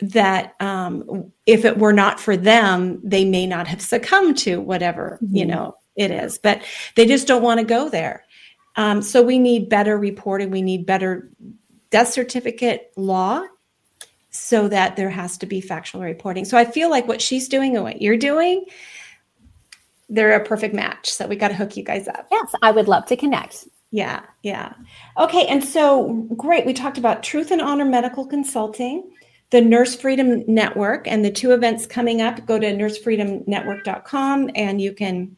that um, if it were not for them, they may not have succumbed to whatever, you Mhm. know, it is. But they just don't want to go there. Um, so we need better reporting. We need better death certificate law so that there has to be factual reporting. So I feel like what she's doing and what you're doing, they're a perfect match. So we got to hook you guys up. Yes, I would love to connect. Yeah, yeah. Okay, and so great. We talked about Truth and Honor Medical Consulting, the Nurse Freedom Network, and the two events coming up. Go to nursefreedomnetwork.com and you can,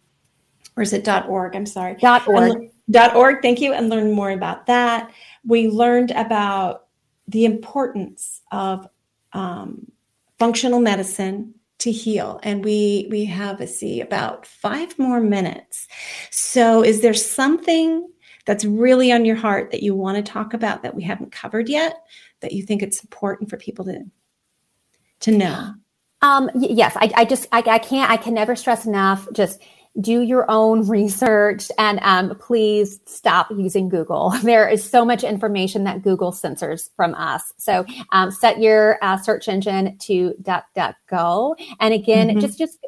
or is it .org? I'm sorry. Dot org. And- org. Thank you, and learn more about that. We learned about the importance of um, functional medicine to heal, and we we have a see about five more minutes. So, is there something that's really on your heart that you want to talk about that we haven't covered yet? That you think it's important for people to to know? Um, yes, I, I just, I, I can't, I can never stress enough. Just do your own research and um, please stop using Google. [LAUGHS] There is so much information that Google censors from us. So um, set your uh, search engine to DuckDuckGo, and again, Mhm. just just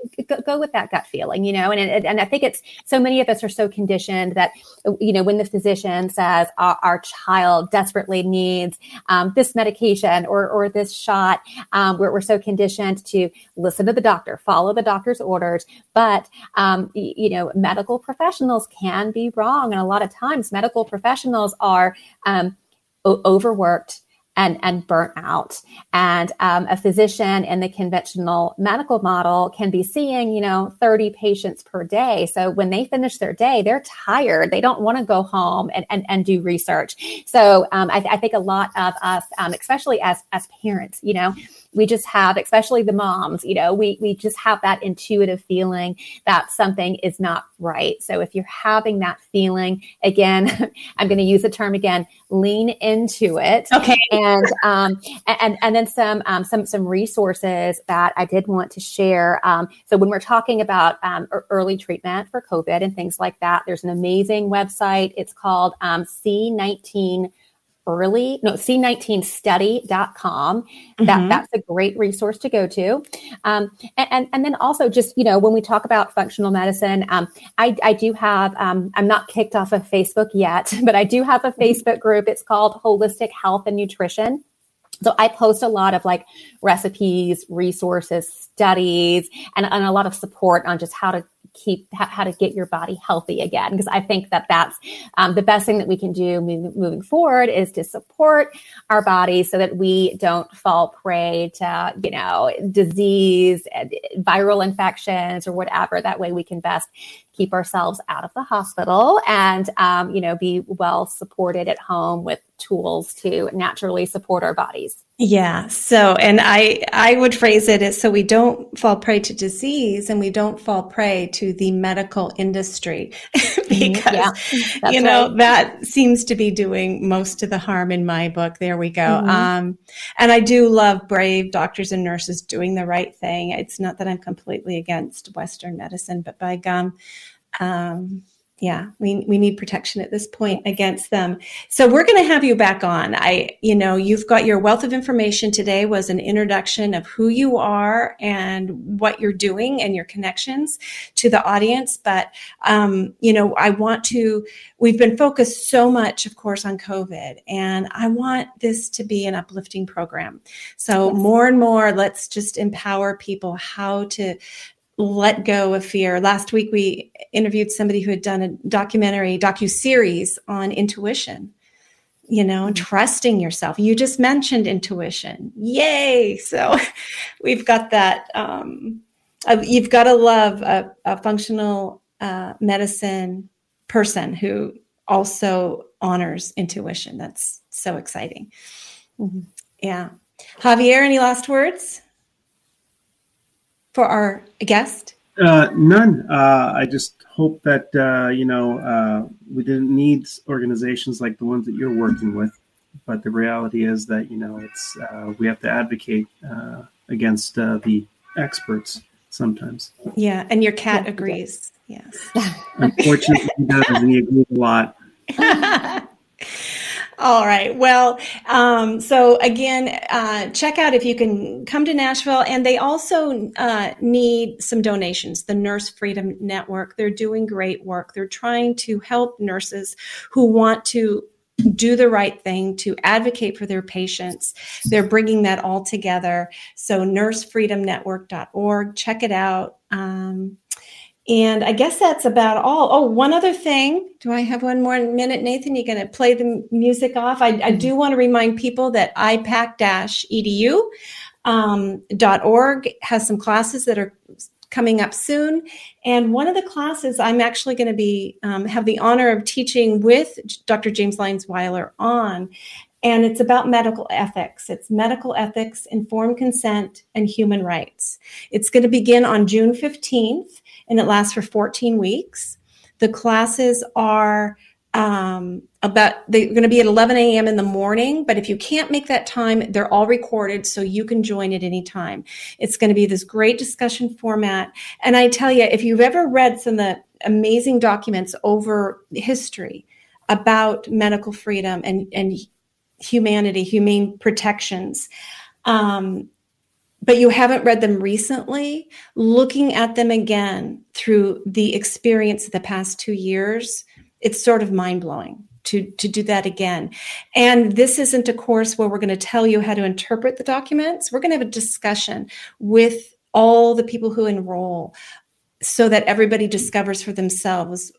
go, with that gut feeling, you know. And and and I think it's so many of us are so conditioned that you know when the physician says our, our child desperately needs um, this medication or or this shot, um, we're, we're so conditioned to listen to the doctor, follow the doctor's orders. But, um, you know, medical professionals can be wrong. And a lot of times medical professionals are um, o- overworked and, and burnt out. And um, a physician in the conventional medical model can be seeing, you know, 30 patients per day. So when they finish their day, they're tired. They don't want to go home and, and, and do research. So um, I, I think a lot of us, um, especially as, as parents, you know, we just have, especially the moms, you know, we, we just have that intuitive feeling that something is not right. So if you're having that feeling, again, [LAUGHS] I'm going to use the term again, lean into it Okay. and um, and and then some um, some some resources that I did want to share. Um, so when we're talking about um, early treatment for COVID and things like that, there's an amazing website. It's called um, C19 early no c19study.com that Mhm. that's a great resource to go to. Um, and, and and then also just you know when we talk about functional medicine um, I, I do have um, i'm not kicked off of facebook yet [LAUGHS] but i do have a facebook group. It's called holistic health and nutrition. So I post a lot of like recipes, resources, studies, and, and a lot of support on just how to keep how, to get your body healthy again. Because I think that that's um, the best thing that we can do moving, moving forward is to support our bodies so that we don't fall prey to you know disease, and viral infections, or whatever. That way we can best keep ourselves out of the hospital and um, you know be well supported at home with tools to naturally support our bodies. Yeah. So, and I I would phrase it as so we don't fall prey to disease and we don't fall prey to the medical industry [LAUGHS] because Yeah, you know right. that seems to be doing most of the harm in my book. There we go. Mhm. Um, and I do love brave doctors and nurses doing the right thing. It's not that I'm completely against Western medicine, but by gum, um, yeah, we we need protection at this point against them. So we're going to have you back on. I, you know, you've got your wealth of information today was an introduction of who you are and what you're doing and your connections to the audience. But, um, you know, I want to, we've been focused so much, of course, on COVID and I want this to be an uplifting program. So more and more, let's just empower people how to let go of fear. Last week we interviewed somebody who had done a documentary docu series on intuition. You know, mm-hmm. trusting yourself. You just mentioned intuition. Yay! So [LAUGHS] we've got that. Um, you've got to love a, a functional uh, medicine person who also honors intuition. That's so exciting. Mm-hmm. Yeah. Javier, any last words? For our guest? Uh, none. Uh, I just hope that uh, you know uh, we didn't need organizations like the ones that you're working with, but the reality is that you know it's uh, we have to advocate uh, against the experts sometimes. Yeah, and your cat agrees. Yes. Unfortunately, he does, and he agrees a lot. [LAUGHS] All right. Well, um, so again, uh, check out if you can come to Nashville. And they also uh, need some donations. The Nurse Freedom Network, they're doing great work. They're trying to help nurses who want to do the right thing to advocate for their patients. They're bringing that all together. So, nursefreedomnetwork.org, check it out. Um, and I guess that's about all. Oh, one other thing. Do I have one more minute, Nathan? You're going to play the music off. I, I do want to remind people that ipak-edu um, .org has some classes that are coming up soon. And one of the classes I'm actually going to be um, have the honor of teaching with Dr. James Lyons Weiler on. And it's about medical ethics. It's medical ethics, informed consent, and human rights. It's going to begin on June 15th and it lasts for 14 weeks. The classes are um, about they're going to be at 11 a.m. in the morning, but if you can't make that time, they're all recorded so you can join at any time. It's going to be this great discussion format. And I tell you, if you've ever read some of the amazing documents over history about medical freedom and, and humanity, humane protections, um, but you haven't read them recently, looking at them again through the experience of the past two years, it's sort of mind blowing to, to do that again. And this isn't a course where we're going to tell you how to interpret the documents. We're going to have a discussion with all the people who enroll so that everybody discovers for themselves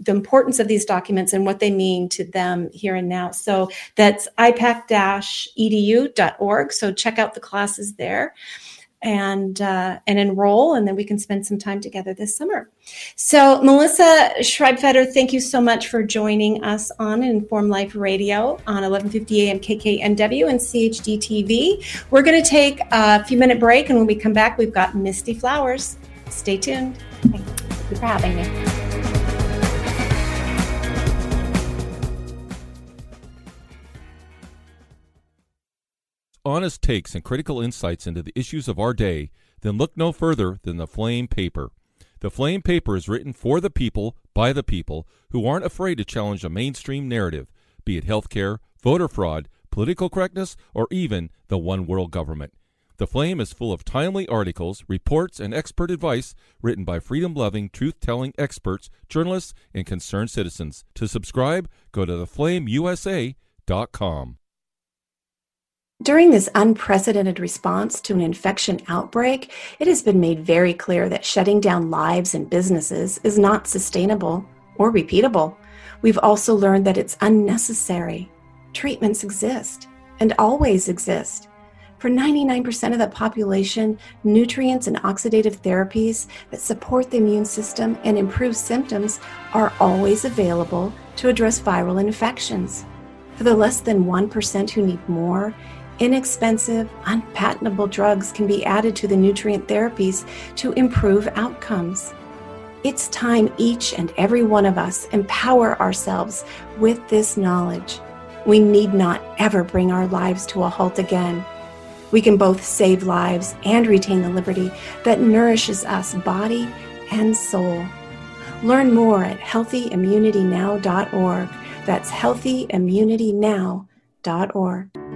the importance of these documents and what they mean to them here and now. So that's ipak-edu.org. So check out the classes there and uh, and enroll, and then we can spend some time together this summer. So, Melissa Schreibfeder, thank you so much for joining us on Inform Life Radio on 1150 AM KKNW and CHD TV. We're going to take a few minute break, and when we come back, we've got Misty Flowers. Stay tuned. Thank you for having me. Honest takes and critical insights into the issues of our day, then look no further than the Flame Paper. The Flame Paper is written for the people, by the people, who aren't afraid to challenge a mainstream narrative, be it healthcare, voter fraud, political correctness, or even the one world government. The Flame is full of timely articles, reports, and expert advice written by freedom loving, truth telling experts, journalists, and concerned citizens. To subscribe, go to theflameusa.com. During this unprecedented response to an infection outbreak, it has been made very clear that shutting down lives and businesses is not sustainable or repeatable. We've also learned that it's unnecessary. Treatments exist and always exist. For 99% of the population, nutrients and oxidative therapies that support the immune system and improve symptoms are always available to address viral infections. For the less than 1% who need more, Inexpensive, unpatentable drugs can be added to the nutrient therapies to improve outcomes. It's time each and every one of us empower ourselves with this knowledge. We need not ever bring our lives to a halt again. We can both save lives and retain the liberty that nourishes us body and soul. Learn more at healthyimmunitynow.org. That's healthyimmunitynow.org.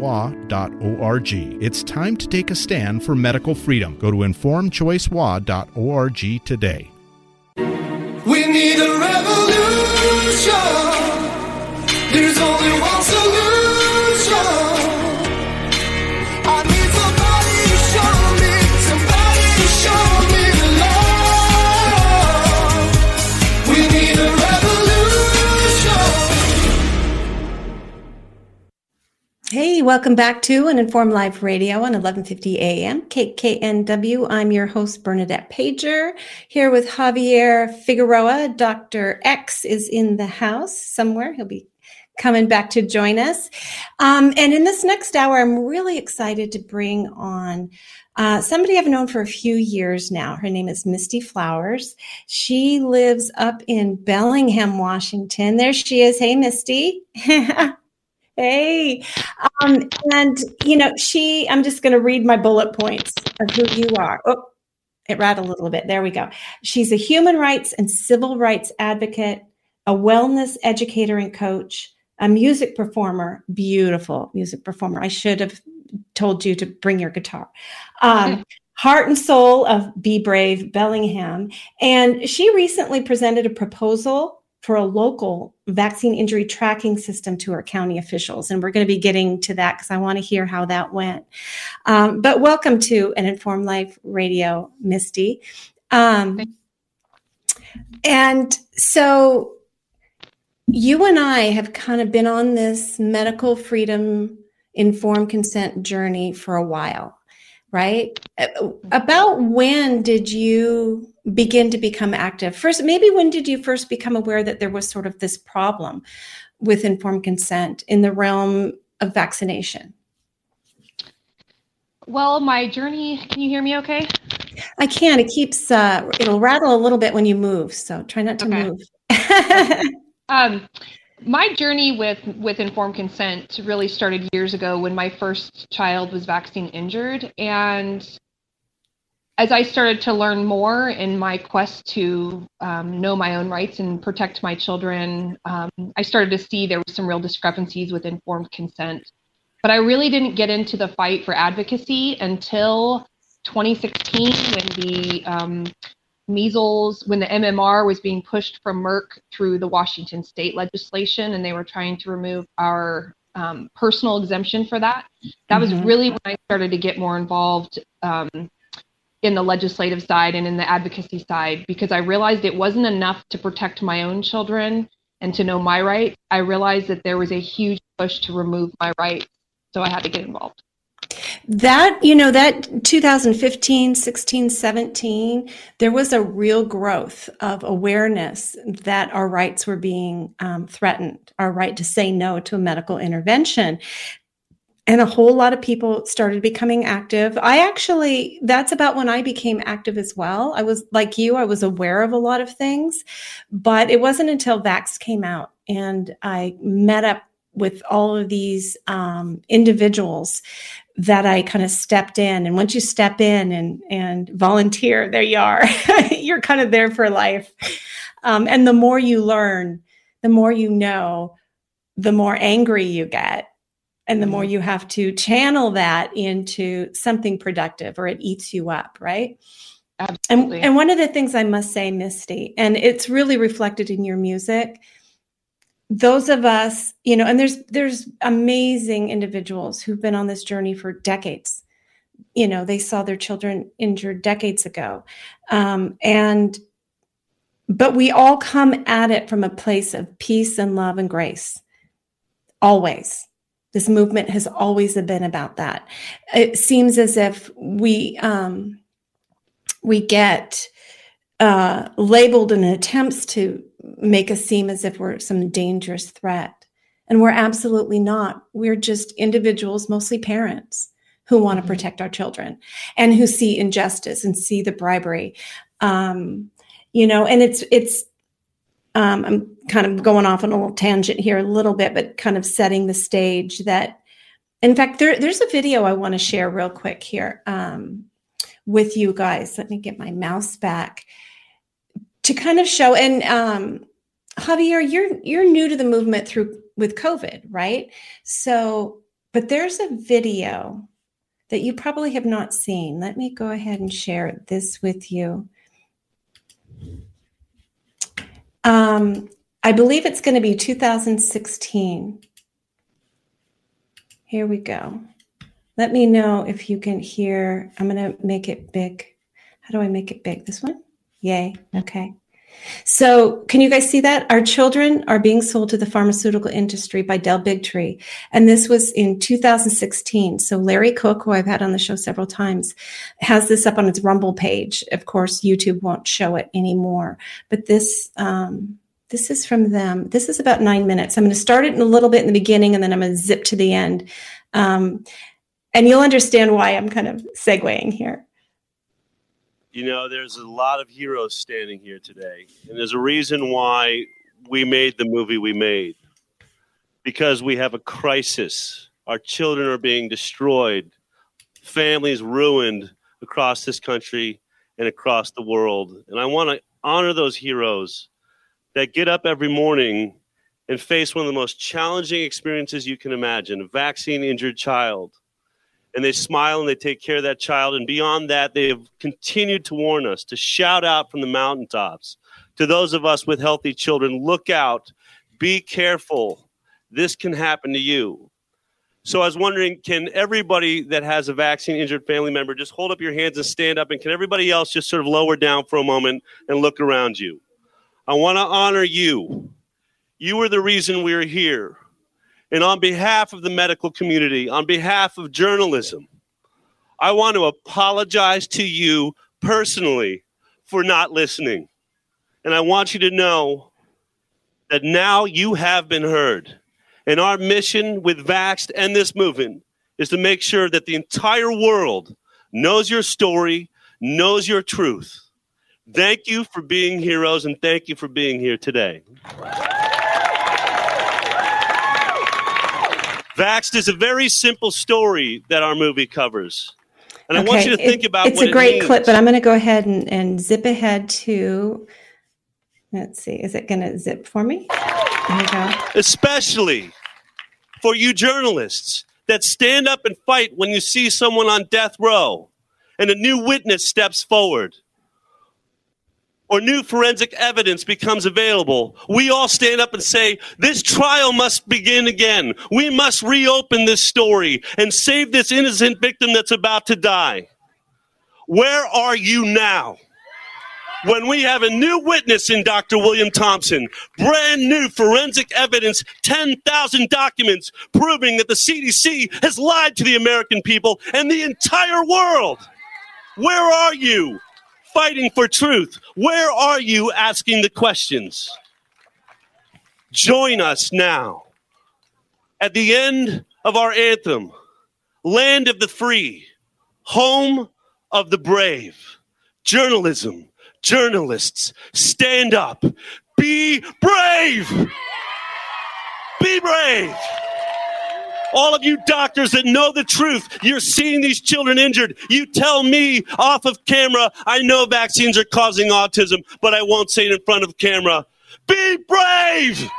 informedchoicewa.org. It's time to take a stand for medical freedom. Go to informedchoicewa.org today. We need a revolution. There's only one solution. Hey, welcome back to an Informed Live Radio on 1150 AM, KKNW. I'm your host, Bernadette Pajer, here with Javier Figueroa. Dr. X is in the house somewhere. He'll be coming back to join us. Um, and in this next hour, I'm really excited to bring on uh, somebody I've known for a few years now. Her name is Misty Flowers. She lives up in Bellingham, Washington. There she is. Hey, Misty. [LAUGHS] Hey, um, and you know, she, I'm just going to read my bullet points of who you are. Oh, it rattled a little bit. There we go. She's a human rights and civil rights advocate, a wellness educator and coach, a music performer, beautiful music performer. I should have told you to bring your guitar. Um, [LAUGHS] Heart and soul of Be Brave Bellingham. And she recently presented a proposal for a local vaccine injury tracking system to our county officials. And we're going to be getting to that because I want to hear how that went. Um, but welcome to an Informed Life Radio, Misty. Um, and so you and I have kind of been on this medical freedom informed consent journey for a while, right? Uh, About when did you begin to become active? First, maybe when did you first become aware that there was sort of this problem with informed consent in the realm of vaccination? Well, my journey, can you hear me okay? I can. It keeps, uh, it'll rattle a little bit when you move. So try not to Okay. move. [LAUGHS] Um, my journey with with informed consent really started years ago when my first child was vaccine injured and as I started to learn more in my quest to um, know my own rights and protect my children, um, I started to see there were some real discrepancies with informed consent. But I really didn't get into the fight for advocacy until 2016 when the um, measles, when the MMR was being pushed from Merck through the Washington state legislation and they were trying to remove our um, personal exemption for that. That was Mhm. really when I started to get more involved um, in the legislative side and in the advocacy side because I realized it wasn't enough to protect my own children and to know my rights. I realized that there was a huge push to remove my rights. So I had to get involved. That, you know, that 2015, 16, 17, there was a real growth of awareness that our rights were being um, threatened, our right to say no to a medical intervention. And a whole lot of people started becoming active. I actually, that's about when I became active as well. I was like you, I was aware of a lot of things, but it wasn't until Vax came out and I met up with all of these um, individuals that I kind of stepped in. And once you step in and and volunteer, there you are. [LAUGHS] You're kind of there for life. Um, and the more you learn, the more you know, the more angry you get. And the more you have to channel that into something productive or it eats you up, right? And, Absolutely. and one of the things I must say, Misty, and it's really reflected in your music, those of us, you know, and there's there's amazing individuals who've been on this journey for decades. You know, they saw their children injured decades ago, um, and but we all come at it from a place of peace and love and grace. Always, this movement has always been about that. It seems as if we um, we get uh, labeled in attempts to make us seem as if we're some dangerous threat. And we're absolutely not. We're just individuals, mostly parents, who want to protect our children and who see injustice and see the bribery. Um, you know, and it's it's um, I'm kind of going off on a little tangent here a little bit, but kind of setting the stage that, in fact, there, there's a video I want to share real quick here um, with you guys. Let me get my mouse back to kind of show. And um, Javier, you're you're new to the movement through with COVID, right? So, but there's a video that you probably have not seen. Let me go ahead and share this with you. Um, I believe it's going to be 2016. Here we go. Let me know if you can hear. I'm going to make it big. How do I make it big? This one? Yay. Okay. So, can you guys see that? Our children are being sold to the pharmaceutical industry by Del Bigtree. And this was in 2016. So, Larry Cook, who I've had on the show several times, has this up on its Rumble page. Of course, YouTube won't show it anymore. But this, um, this is from them. This is about nine minutes. I'm going to start it in a little bit in the beginning and then I'm going to zip to the end. Um, and you'll understand why I'm kind of segueing here. You know, there's a lot of heroes standing here today, and there's a reason why we made the movie we made. Because we have a crisis. Our children are being destroyed, families ruined across this country and across the world. And I want to honor those heroes that get up every morning and face one of the most challenging experiences you can imagine a vaccine injured child and they smile and they take care of that child. And beyond that, they have continued to warn us to shout out from the mountaintops to those of us with healthy children look out, be careful. This can happen to you. So I was wondering, can everybody that has a vaccine injured family member just hold up your hands and stand up? And can everybody else just sort of lower down for a moment and look around you? I want to honor you. You are the reason we're here. And on behalf of the medical community, on behalf of journalism, I want to apologize to you personally for not listening. And I want you to know that now you have been heard. And our mission with Vaxxed and this movement is to make sure that the entire world knows your story, knows your truth. Thank you for being heroes, and thank you for being here today. Vaxxed is a very simple story that our movie covers. And I want you to think It- about it's a it great means. clip, but I'm going to go ahead and, and zip ahead to. Let's see, is it going to zip for me? There we go. especially for you journalists that stand up and fight when you see someone on death row and a new witness steps forward or new forensic evidence becomes available. We all stand up and say, this trial must begin again. We must reopen this story and save this innocent victim that's about to die. Where are you now? when we have a new witness in Dr. William Thompson, brand new forensic evidence, 10,000 documents proving that the CDC has lied to the American people and the entire world. Where are you fighting for truth? Where are you asking the questions? Join us now. At the end of our anthem, land of the free, home of the brave, journalism, journalists, stand up. Be brave. Be brave. All of you doctors that know the truth, you're seeing these children injured. You tell me off of camera, I know vaccines are causing autism, but I won't say it in front of camera. Be brave.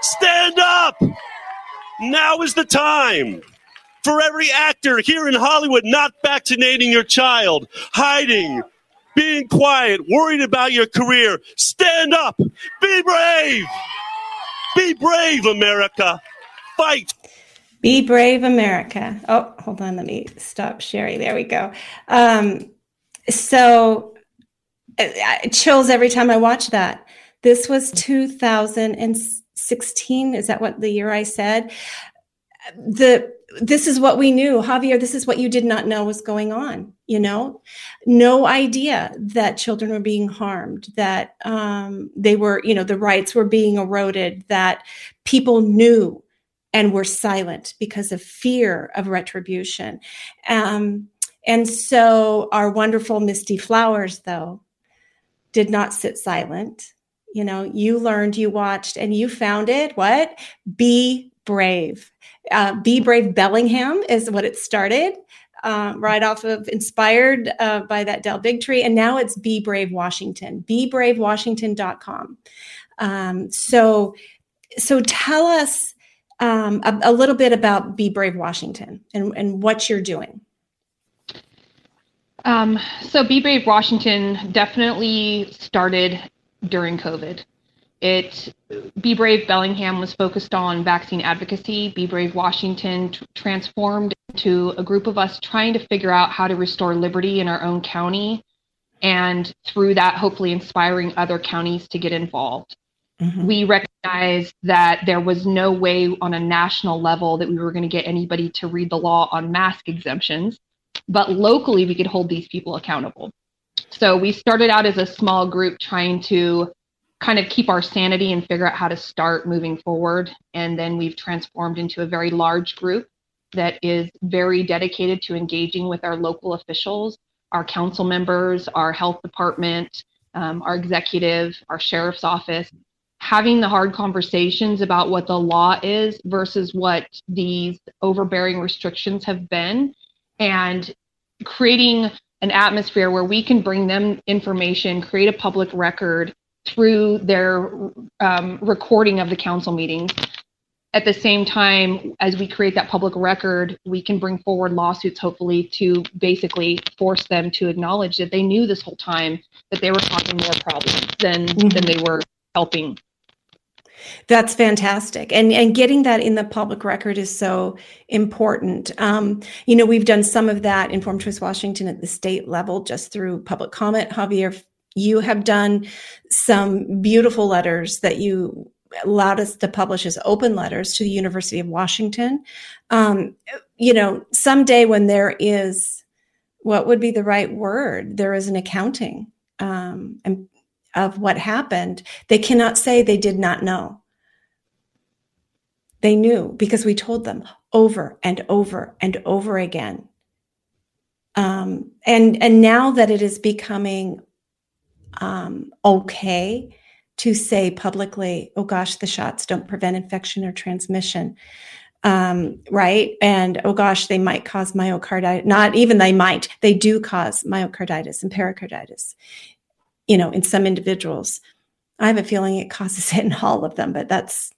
Stand up. Now is the time for every actor here in Hollywood not vaccinating your child, hiding, being quiet, worried about your career. Stand up. Be brave. Be brave, America. Fight. Be brave, America. Oh, hold on. Let me stop sharing. There we go. Um, so uh, chills every time I watch that. This was 2016. Is that what the year I said? The this is what we knew, Javier. This is what you did not know was going on. You know, no idea that children were being harmed, that um, they were, you know, the rights were being eroded, that people knew and were silent because of fear of retribution. Um, and so our wonderful Misty Flowers, though, did not sit silent. You know, you learned, you watched, and you found it. What? Be brave. Uh, Be Brave Bellingham is what it started. Uh, right off of inspired uh, by that Del Bigtree, and now it's Be Brave Washington, BeBraveWashington.com. Um, so, so tell us um, a, a, little bit about Be Brave Washington and, and what you're doing. Um, so, Be Brave Washington definitely started during COVID. It Be Brave Bellingham was focused on vaccine advocacy. Be Brave Washington t- transformed into a group of us trying to figure out how to restore liberty in our own county, and through that, hopefully inspiring other counties to get involved. Mm-hmm. We recognized that there was no way on a national level that we were going to get anybody to read the law on mask exemptions, but locally we could hold these people accountable. So we started out as a small group trying to kind of keep our sanity and figure out how to start moving forward. And then we've transformed into a very large group that is very dedicated to engaging with our local officials, our council members, our health department, um, our executive, our sheriff's office, having the hard conversations about what the law is versus what these overbearing restrictions have been and creating an atmosphere where we can bring them information create a public record through their um, recording of the council meetings at the same time as we create that public record we can bring forward lawsuits hopefully to basically force them to acknowledge that they knew this whole time that they were causing more problems than mm-hmm. than they were helping that's fantastic. And and getting that in the public record is so important. Um, you know, we've done some of that in Informed Choice Washington at the state level just through public comment. Javier, you have done some beautiful letters that you allowed us to publish as open letters to the University of Washington. Um, you know, someday when there is what would be the right word, there is an accounting um, and of what happened, they cannot say they did not know. They knew because we told them over and over and over again. Um, and and now that it is becoming um, okay to say publicly, "Oh gosh, the shots don't prevent infection or transmission," um, right? And oh gosh, they might cause myocarditis. Not even they might; they do cause myocarditis and pericarditis you know, in some individuals. I have a feeling it causes [LAUGHS] it in all of them, but that's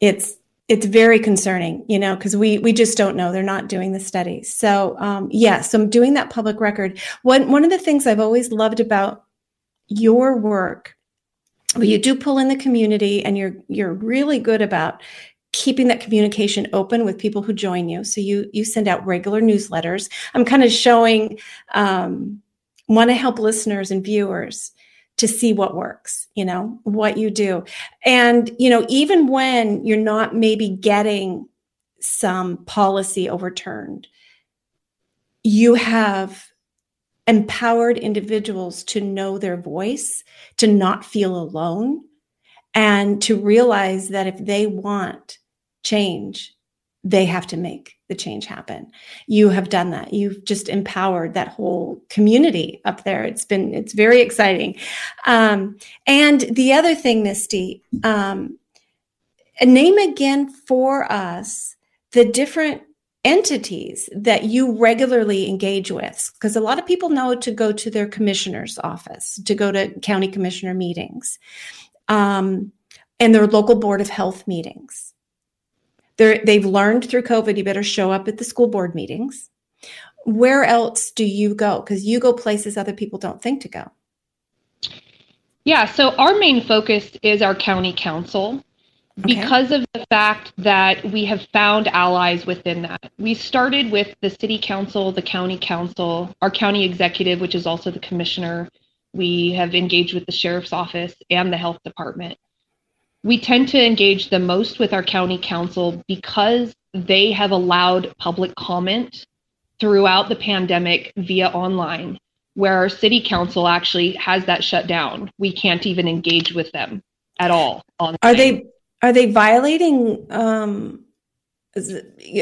it's it's very concerning, you know, because we we just don't know. They're not doing the studies. So um, yeah, so I'm doing that public record. One one of the things I've always loved about your work, well, you do pull in the community, and you're you're really good about keeping that communication open with people who join you. So you you send out regular newsletters. I'm kind of showing. Um, want to help listeners and viewers to see what works, you know, what you do. And, you know, even when you're not maybe getting some policy overturned, you have empowered individuals to know their voice, to not feel alone, and to realize that if they want change, they have to make the change happen. You have done that. You've just empowered that whole community up there. It's been it's very exciting. Um, and the other thing, Misty, um, name again for us the different entities that you regularly engage with because a lot of people know to go to their commissioner's office to go to county commissioner meetings um, and their local board of health meetings they're, they've learned through COVID, you better show up at the school board meetings. Where else do you go? Because you go places other people don't think to go. Yeah, so our main focus is our county council okay. because of the fact that we have found allies within that. We started with the city council, the county council, our county executive, which is also the commissioner. We have engaged with the sheriff's office and the health department we tend to engage the most with our county council because they have allowed public comment throughout the pandemic via online where our city council actually has that shut down we can't even engage with them at all online. are they are they violating um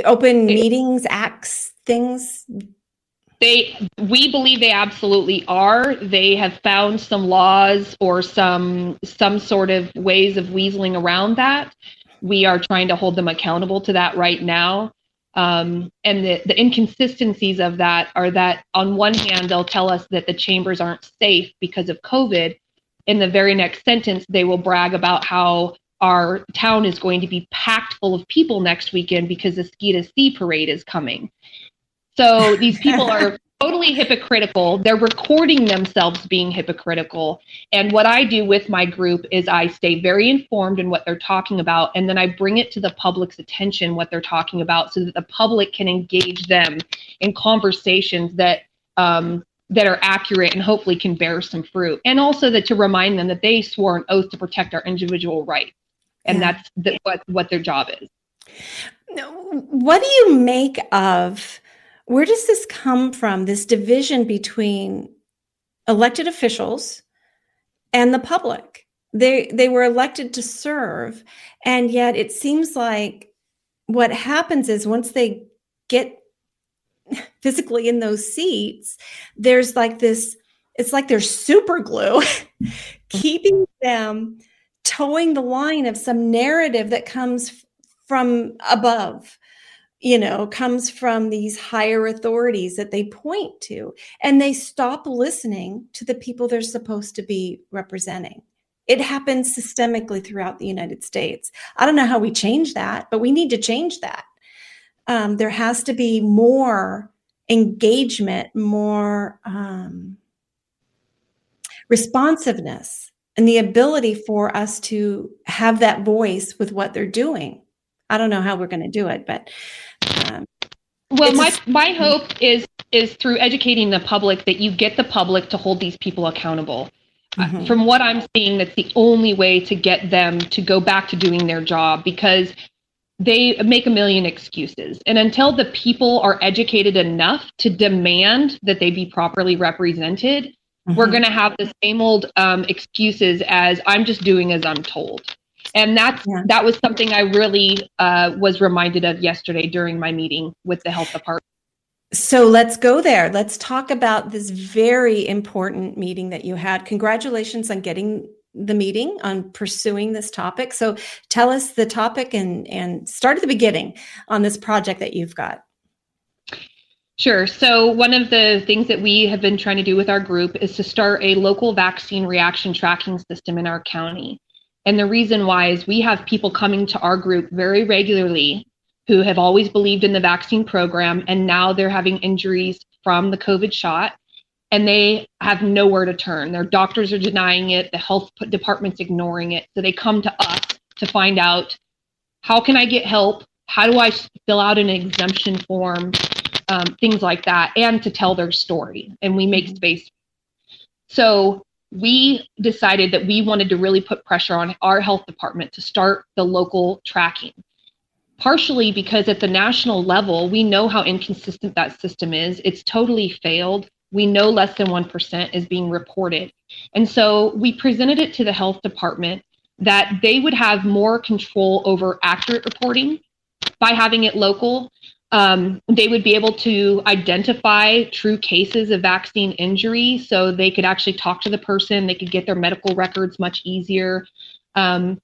open meetings acts things they we believe they absolutely are. They have found some laws or some some sort of ways of weaseling around that. We are trying to hold them accountable to that right now. Um, and the, the inconsistencies of that are that on one hand they'll tell us that the chambers aren't safe because of covid. In the very next sentence they will brag about how our town is going to be packed full of people next weekend because the ski to sea parade is coming so these people are totally hypocritical. They're recording themselves being hypocritical. And what I do with my group is I stay very informed in what they're talking about, and then I bring it to the public's attention what they're talking about, so that the public can engage them in conversations that um, that are accurate and hopefully can bear some fruit. And also that to remind them that they swore an oath to protect our individual rights, and Yeah. that's the, what what their job is. What do you make of where does this come from? This division between elected officials and the public. They they were elected to serve, and yet it seems like what happens is once they get [LAUGHS] physically in those seats, there's like this. It's like there's super glue [LAUGHS] keeping them toeing the line of some narrative that comes from above you know comes from these higher authorities that they point to and they stop listening to the people they're supposed to be representing. It happens systemically throughout the united states. I don't know how we change that but we need to change that. Um, there has to be more engagement more um, responsiveness and the ability for us to have that voice with what they're doing. I don't know how we're going to do it but um, Well, my a- my hope is is through educating the public that you get the public to hold these people accountable. Uh, Mhm. From what I'm seeing, that's the only way to get them to go back to doing their job because they make a million excuses. And until the people are educated enough to demand that they be properly represented, we're mhm. going to have the same old um, excuses as I'm just doing as I'm told. And that's Yeah. that was something I really uh, was reminded of yesterday during my meeting with the health department. So let's go there. Let's talk about this very important meeting that you had. Congratulations on getting the meeting, on pursuing this topic. So tell us the topic and and start at the beginning on this project that you've got. Sure. So, one of the things that we have been trying to do with our group is to start a local vaccine reaction tracking system in our county. And the reason why is we have people coming to our group very regularly who have always believed in the vaccine program and now they're having injuries from the COVID shot and they have nowhere to turn. Their doctors are denying it, the health department's ignoring it. So they come to us to find out how can I get help? How do I fill out an exemption form? Um, things like that, and to tell their story. And we make space. So we decided that we wanted to really put pressure on our health department to start the local tracking. Partially because at the national level, we know how inconsistent that system is. It's totally failed. We know less than 1% is being reported. And so we presented it to the health department that they would have more control over accurate reporting by having it local. Um, they would be able to identify true cases of vaccine injury so they could actually talk to the person, they could get their medical records much easier. Um,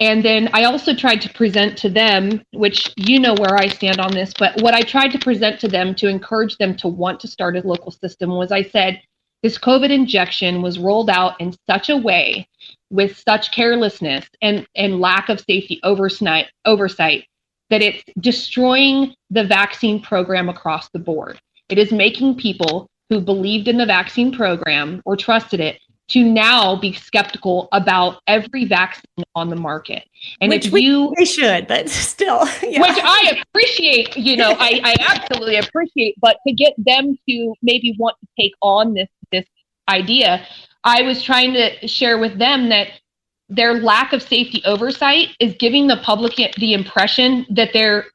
and then I also tried to present to them, which you know where I stand on this, but what I tried to present to them to encourage them to want to start a local system was I said, this COVID injection was rolled out in such a way with such carelessness and, and lack of safety oversight, oversight that it's destroying the vaccine program across the board. It is making people who believed in the vaccine program or trusted it to now be skeptical about every vaccine on the market. And Which if we- you [LAUGHS] They should, but still, [LAUGHS] yeah. which I appreciate, you know, I, I absolutely appreciate, but to get them to maybe want to take on this this idea, I was trying to share with them that their lack of safety oversight is giving the public the impression that there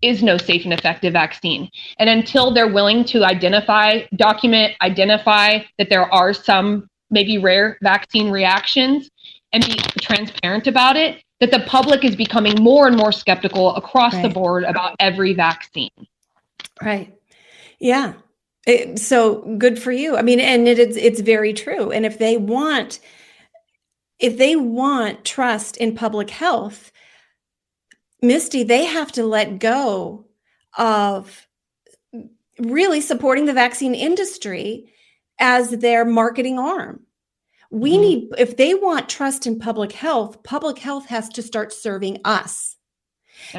is no safe and effective vaccine. And until they're willing to identify, document, identify that there are some maybe rare vaccine reactions and be transparent about it, that the public is becoming more and more skeptical across the board about every vaccine. Right. Yeah. It, so good for you. I mean, and it is it's very true. And if they want if they want trust in public health, Misty, they have to let go of really supporting the vaccine industry as their marketing arm. We Mm-hmm. need, if they want trust in public health, public health has to start serving us.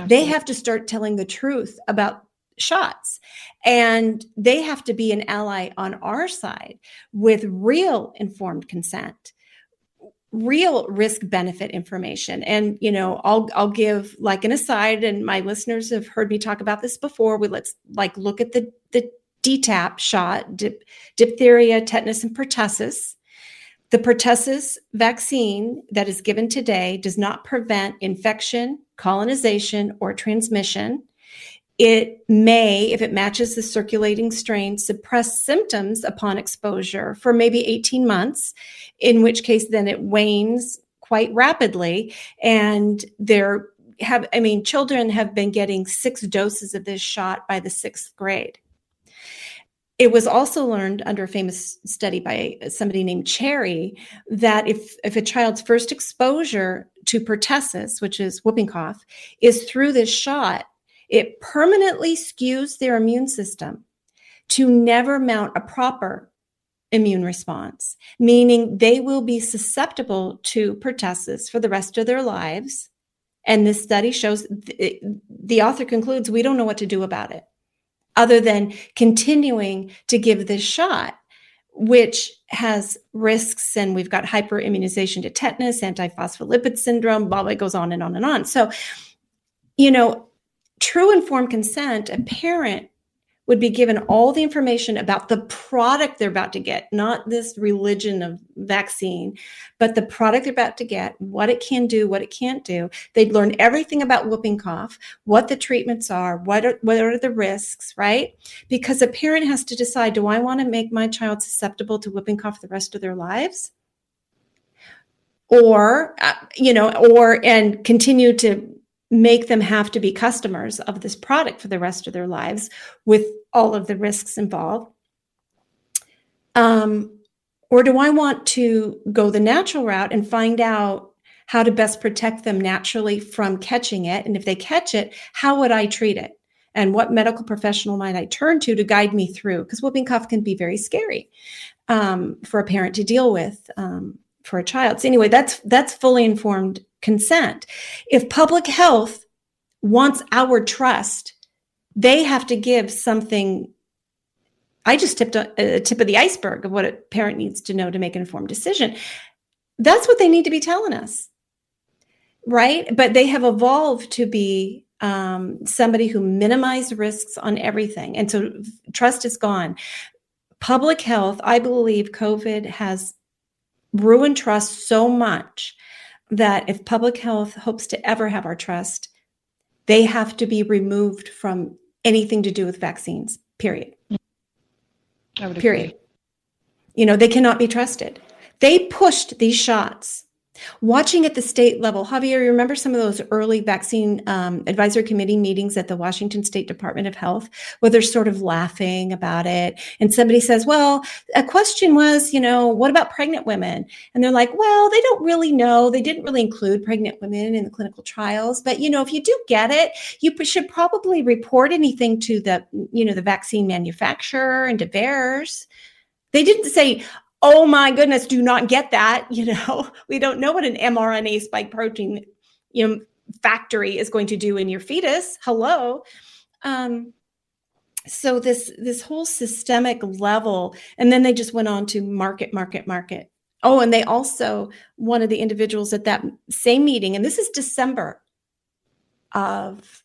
They have to start telling the truth about shots. And they have to be an ally on our side with real informed consent real risk benefit information. And you know i'll i'll give like an aside and my listeners have heard me talk about this before we let's like look at the the dtap shot dip, diphtheria tetanus and pertussis. The pertussis vaccine that is given today does not prevent infection colonization or transmission it may, if it matches the circulating strain, suppress symptoms upon exposure for maybe 18 months, in which case then it wanes quite rapidly. And there have, I mean, children have been getting six doses of this shot by the sixth grade. It was also learned under a famous study by somebody named Cherry that if, if a child's first exposure to pertussis, which is whooping cough, is through this shot, it permanently skews their immune system to never mount a proper immune response, meaning they will be susceptible to pertussis for the rest of their lives. And this study shows th- the author concludes we don't know what to do about it other than continuing to give this shot, which has risks. And we've got hyperimmunization to tetanus, antiphospholipid syndrome, blah, blah, it goes on and on and on. So, you know, true informed consent, a parent would be given all the information about the product they're about to get, not this religion of vaccine, but the product they're about to get, what it can do, what it can't do. They'd learn everything about whooping cough, what the treatments are, what are, what are the risks, right? Because a parent has to decide do I want to make my child susceptible to whooping cough the rest of their lives? Or, uh, you know, or and continue to make them have to be customers of this product for the rest of their lives with all of the risks involved? Um, or do I want to go the natural route and find out how to best protect them naturally from catching it? And if they catch it, how would I treat it? And what medical professional might I turn to to guide me through? Because whooping cough can be very scary um, for a parent to deal with um, for a child. So anyway, that's that's fully informed consent. If public health wants our trust, they have to give something. I just tipped a, a tip of the iceberg of what a parent needs to know to make an informed decision. That's what they need to be telling us, right? But they have evolved to be um, somebody who minimized risks on everything, and so trust is gone. Public health, I believe, COVID has ruined trust so much that if public health hopes to ever have our trust, they have to be removed from anything to do with vaccines, period. Period. You know, they cannot be trusted. They pushed these shots. Watching at the state level, Javier, you remember some of those early vaccine um, advisory committee meetings at the Washington State Department of Health, where they're sort of laughing about it. And somebody says, Well, a question was, you know, what about pregnant women? And they're like, Well, they don't really know. They didn't really include pregnant women in the clinical trials. But, you know, if you do get it, you should probably report anything to the, you know, the vaccine manufacturer and to VAERS. They didn't say, oh my goodness, do not get that. [LAUGHS] You know, we don't know what an mRNA spike protein, you know, factory is going to do in your fetus. Hello. Um, so this this whole systemic level, and then they just went on to market, market, market. Oh, and they also one of the individuals at that same meeting, and this is December of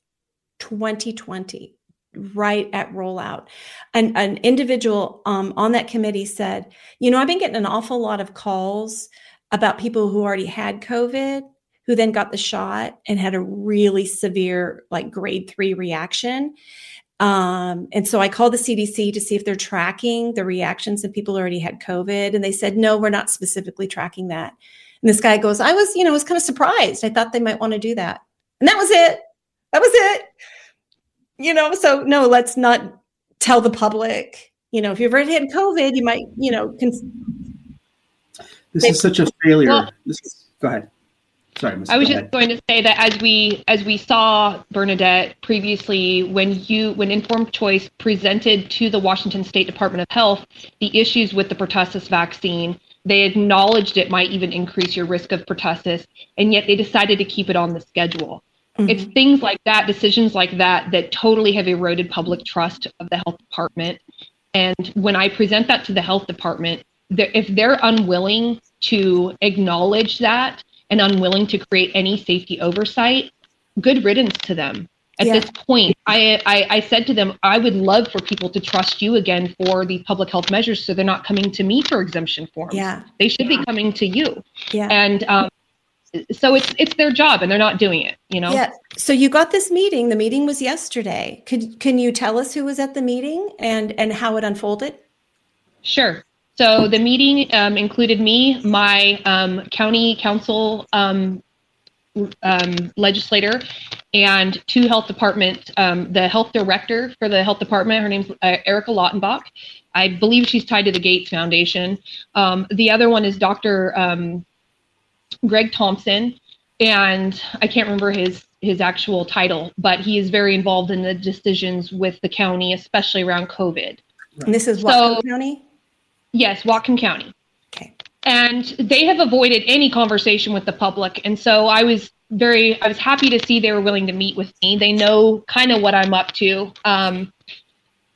2020 right at rollout. An, an individual um, on that committee said, You know, I've been getting an awful lot of calls about people who already had COVID, who then got the shot and had a really severe, like grade three reaction. Um, and so I called the CDC to see if they're tracking the reactions of people who already had COVID. And they said, No, we're not specifically tracking that. And this guy goes, I was, you know, was kind of surprised. I thought they might want to do that. And that was it. That was it you know so no let's not tell the public You know, if you've already had COVID, you might, you know, cons- This is such a failure. Well- this is, go ahead. Sorry, Ms. I was just ahead. going to say that as we as we saw Bernadette previously, when you when Informed Choice presented to the Washington State Department of Health the issues with the pertussis vaccine, they acknowledged it might even increase your risk of pertussis, and yet they decided to keep it on the schedule. It's things like that, decisions like that, that totally have eroded public trust of the health department. And when I present that to the health department, they're- if they're unwilling to acknowledge that and unwilling to create any safety oversight, good riddance to them. At Yeah. this point, I, I, I said to them, I would love for people to trust you again for the public health measures so they're not coming to me for exemption forms. Yeah. They should be coming to you. yeah. And um, so it's it's their job and they're not doing it, you know? Yeah. So you got this meeting. The meeting was yesterday. Could can you tell us who was at the meeting and and how it unfolded? Sure. So the meeting um, included me, my um, county council um, um, legislator, and two health department, um, the health director for the health department. Her name's uh, Erika Lautenbach. I believe she's tied to the Gates Foundation. Um, the other one is Dr. Greg Thompson, and I can't remember his his actual title, but he is very involved in the decisions with the county, especially around COVID. And this is So- Whatcom County. Yes, Whatcom County. Okay. And they have avoided any conversation with the public. And so I was very, I was happy to see they were willing to meet with me. They know kind of what I'm up to. Um,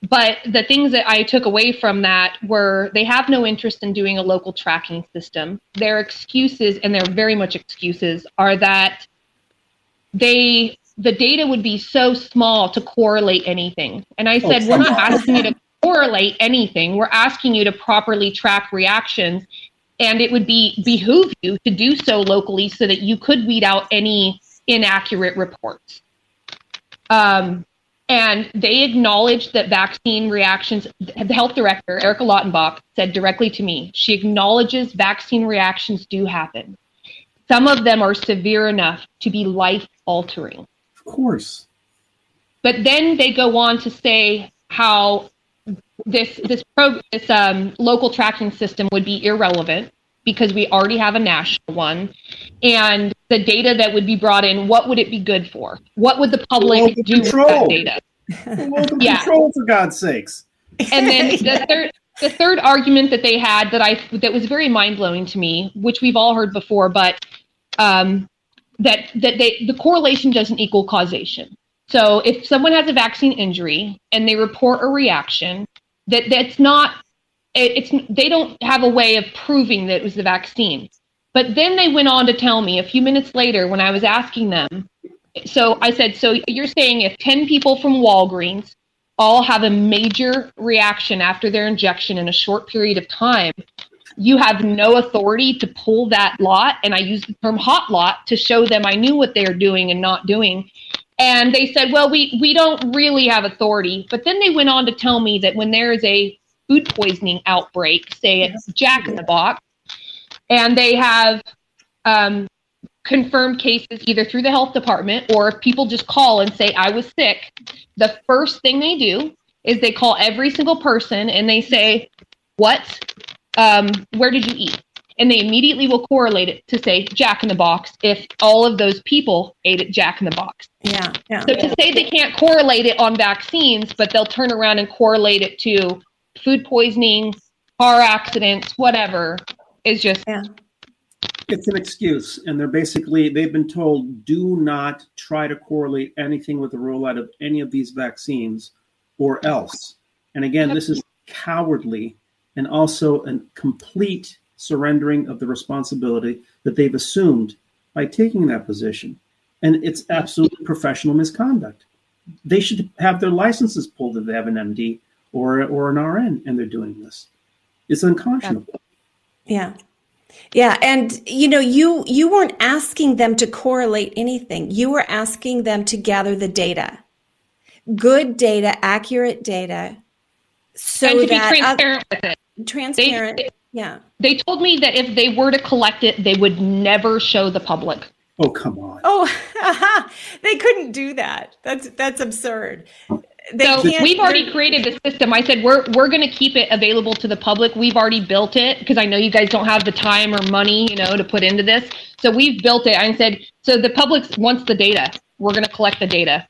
but the things that I took away from that were they have no interest in doing a local tracking system. Their excuses, and they're very much excuses, are that they the data would be so small to correlate anything. And I said, we're not asking you to [LAUGHS] correlate anything. We're asking you to properly track reactions. And it would be behoove you to do so locally so that you could weed out any inaccurate reports. Um, and they acknowledged that vaccine reactions, the health director, Erika Lautenbach, said directly to me, she acknowledges vaccine reactions do happen. Some of them are severe enough to be life altering. Of course. But then they go on to say how this this pro this um, local tracking system would be irrelevant because we already have a national one, and the data that would be brought in, what would it be good for? What would the public Local do with that data? Local [LAUGHS] Yeah. control, for God's sakes. And then [LAUGHS] the third the third argument that they had that I that was very mind blowing to me, which we've all heard before, but um, that that they the correlation doesn't equal causation. So if someone has a vaccine injury and they report a reaction, that that's not it, it's they don't have a way of proving that it was the vaccine. But then they went on to tell me a few minutes later when I was asking them. So I said, so you're saying if 10 people from Walgreens all have a major reaction after their injection in a short period of time, you have no authority to pull that lot. And I used the term hot lot to show them I knew what they were doing and not doing. And they said, well, we, we don't really have authority. But then they went on to tell me that when there is a food poisoning outbreak, say it's Jack in the Box, and they have um, confirmed cases either through the health department or if people just call and say, I was sick, the first thing they do is they call every single person and they say, What? Um, where did you eat? And they immediately will correlate it to say Jack in the Box if all of those people ate at Jack in the Box. Yeah. Yeah. So to say they can't correlate it on vaccines, but they'll turn around and correlate it to food poisoning, car accidents, whatever, is just Yeah. It's an excuse, and they're basically they've been told do not try to correlate anything with the rollout of any of these vaccines, or else. And again, this is cowardly and also a complete surrendering of the responsibility that they've assumed by taking that position. And it's absolutely professional misconduct. They should have their licenses pulled if they have an MD or or an RN and they're doing this. It's unconscionable. Yeah. Yeah, and you know, you you weren't asking them to correlate anything. You were asking them to gather the data. Good data, accurate data so and to be that transparent with it. transparent. They- yeah. They told me that if they were to collect it, they would never show the public. Oh come on. Oh, [LAUGHS] they couldn't do that. That's that's absurd. They so we've already created the system. I said we're we're going to keep it available to the public. We've already built it because I know you guys don't have the time or money, you know, to put into this. So we've built it. I said so the public wants the data. We're going to collect the data.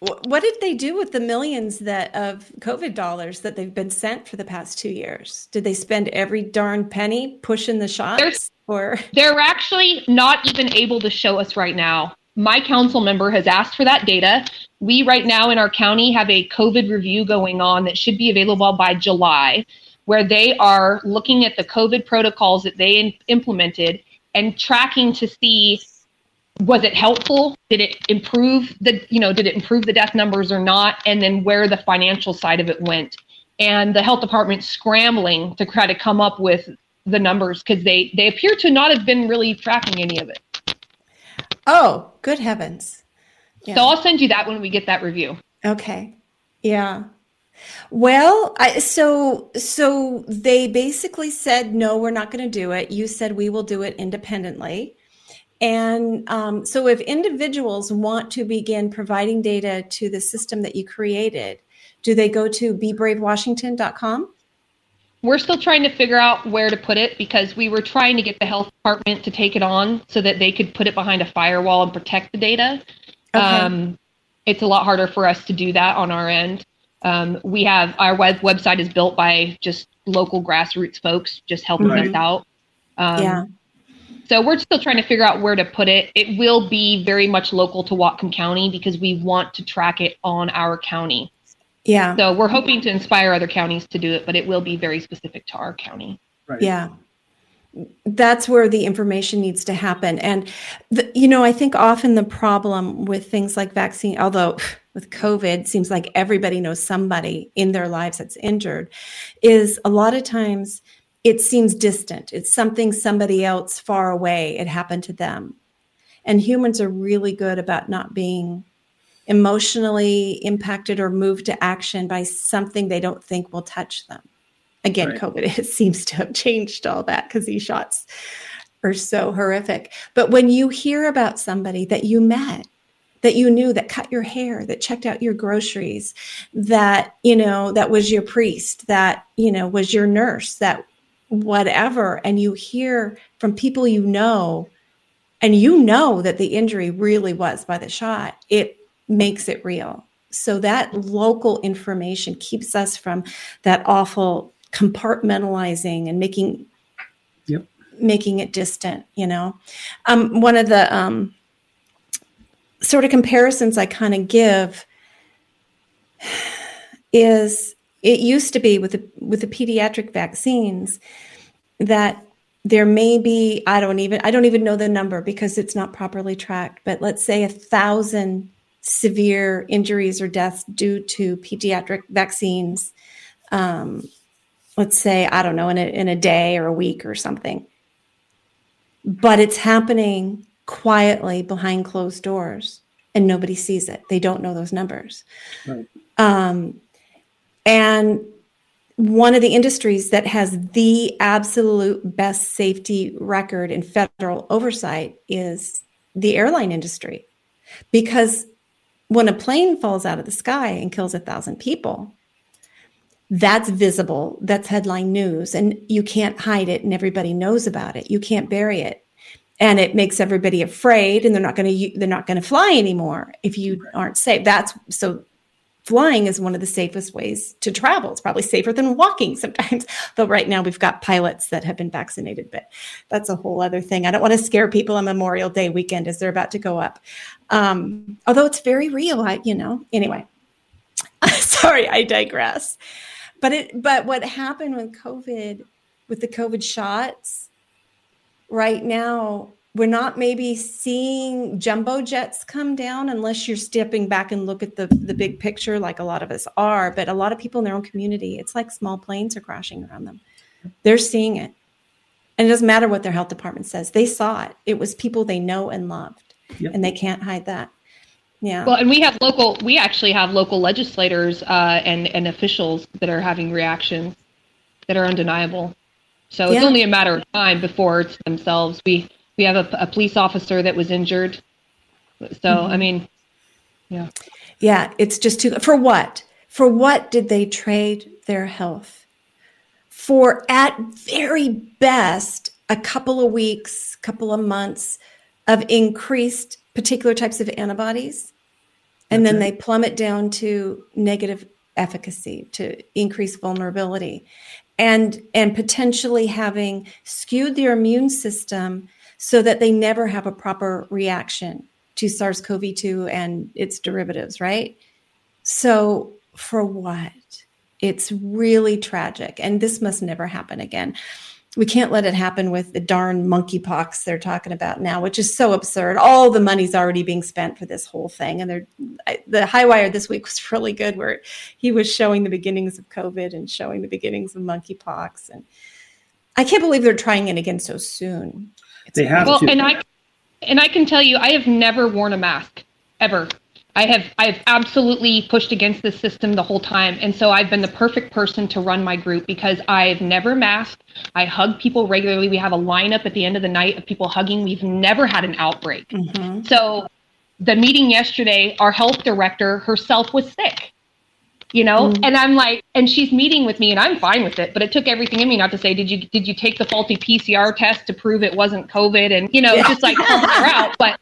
What did they do with the millions that of COVID dollars that they've been sent for the past two years? Did they spend every darn penny pushing the shots? There's- or They're actually not even able to show us right now. My council member has asked for that data. We right now in our county have a COVID review going on that should be available by July, where they are looking at the COVID protocols that they in- implemented and tracking to see was it helpful? Did it improve the you know did it improve the death numbers or not? And then where the financial side of it went. And the health department scrambling to try to come up with the numbers because they they appear to not have been really tracking any of it. oh, good heavens! Yeah. So I'll send you that when we get that review. Okay. Yeah. Well, I, so so they basically said no, we're not going to do it. You said we will do it independently. And um, so, if individuals want to begin providing data to the system that you created, do they go to bebravewashington.com? We're still trying to figure out where to put it because we were trying to get the health department to take it on so that they could put it behind a firewall and protect the data. Okay. Um, it's a lot harder for us to do that on our end. Um, we have our web website is built by just local grassroots folks just helping Right. us out. Um, yeah. So we're still trying to figure out where to put it. It will be very much local to Whatcom County because we want to track it on our county. Yeah. So we're hoping to inspire other counties to do it, but it will be very specific to our county. Right. Yeah. That's where the information needs to happen. And, the, you know, I think often the problem with things like vaccine, although [LAUGHS] with COVID, seems like everybody knows somebody in their lives that's injured, is a lot of times it seems distant. It's something somebody else far away, it happened to them. And humans are really good about not being emotionally impacted or moved to action by something they don't think will touch them. Again, Right. COVID [LAUGHS] it seems to have changed all that because these shots are so horrific. But when you hear about somebody that you met, that you knew that cut your hair, that checked out your groceries, that, you know, that was your priest, that, you know, was your nurse, that whatever, and you hear from people you know, and you know that the injury really was by the shot, it makes it real. So that local information keeps us from that awful compartmentalizing and making Yep. making it distant you know um, one of the um, sort of comparisons i kind of give is it used to be with the with the pediatric vaccines that there may be i don't even i don't even know the number because it's not properly tracked but let's say a thousand severe injuries or deaths due to pediatric vaccines um, let's say i don't know in a, in a day or a week or something. But it's happening quietly behind closed doors and nobody sees it. They don't know those numbers. Right. um, and one of the industries that has the absolute best safety record in federal oversight is the airline industry. Because when a plane falls out of the sky and kills a thousand people that's visible. That's headline news. And you can't hide it and everybody knows about it. You can't bury it. And it makes everybody afraid and they're not going to they're not going to fly anymore if you aren't safe. That's so flying is one of the safest ways to travel. It's probably safer than walking sometimes [LAUGHS] though right now we've got pilots that have been vaccinated. But that's a whole other thing. I don't want to scare people on memorial day weekend as they're about to go up. Um, although it's very real I, you know. Anyway [LAUGHS] sorry i digress but it but what happened with covid with the covid shots right now we're not maybe seeing jumbo jets come down unless you're stepping back and look at the the big picture like a lot of us are. But a lot of people in their own community it's like small planes are crashing around them. They're seeing it. And it doesn't matter what their health department says. They saw it. It was people they know and loved. Yep. and they can't hide that yeah Well, and we have local, we actually have local legislators uh, and, and officials that are having reactions that are undeniable. So it's only a matter of time before it's themselves. We, we have a, a police officer that was injured. So, I mean, yeah, Yeah, it's just too for what? For what did they trade their health? For at very best, a couple of weeks, couple of months of increased particular types of antibodies. And then they plummet down to negative efficacy, to increase vulnerability. And, and potentially having skewed their immune system so that they never have a proper reaction to SARS CoV 2 and its derivatives, right? So, for what? It's really tragic. And this must never happen again. We can't let it happen with the darn monkeypox they're talking about now, which is so absurd. All the money's already being spent for this whole thing. And they're, I- the HighWire this week was [LAUGHS] really good, where he was showing the beginnings of COVID and showing the beginnings of monkeypox. And I can't believe they're trying it again so soon. It's They have well to. and i and i can tell you i have never worn a mask ever i have i have absolutely pushed against this system the whole time. And so i've been the perfect person to run my group because i've never masked. I hug people regularly. We have a lineup at the end of the night of people hugging. We've never had an outbreak. Mhm. so the meeting yesterday our health director herself was sick you know mm. and i'm like and she's meeting with me and i'm fine with it but it took everything in me not to say did you did you take the faulty pcr test to prove it wasn't covid and you know just like her out but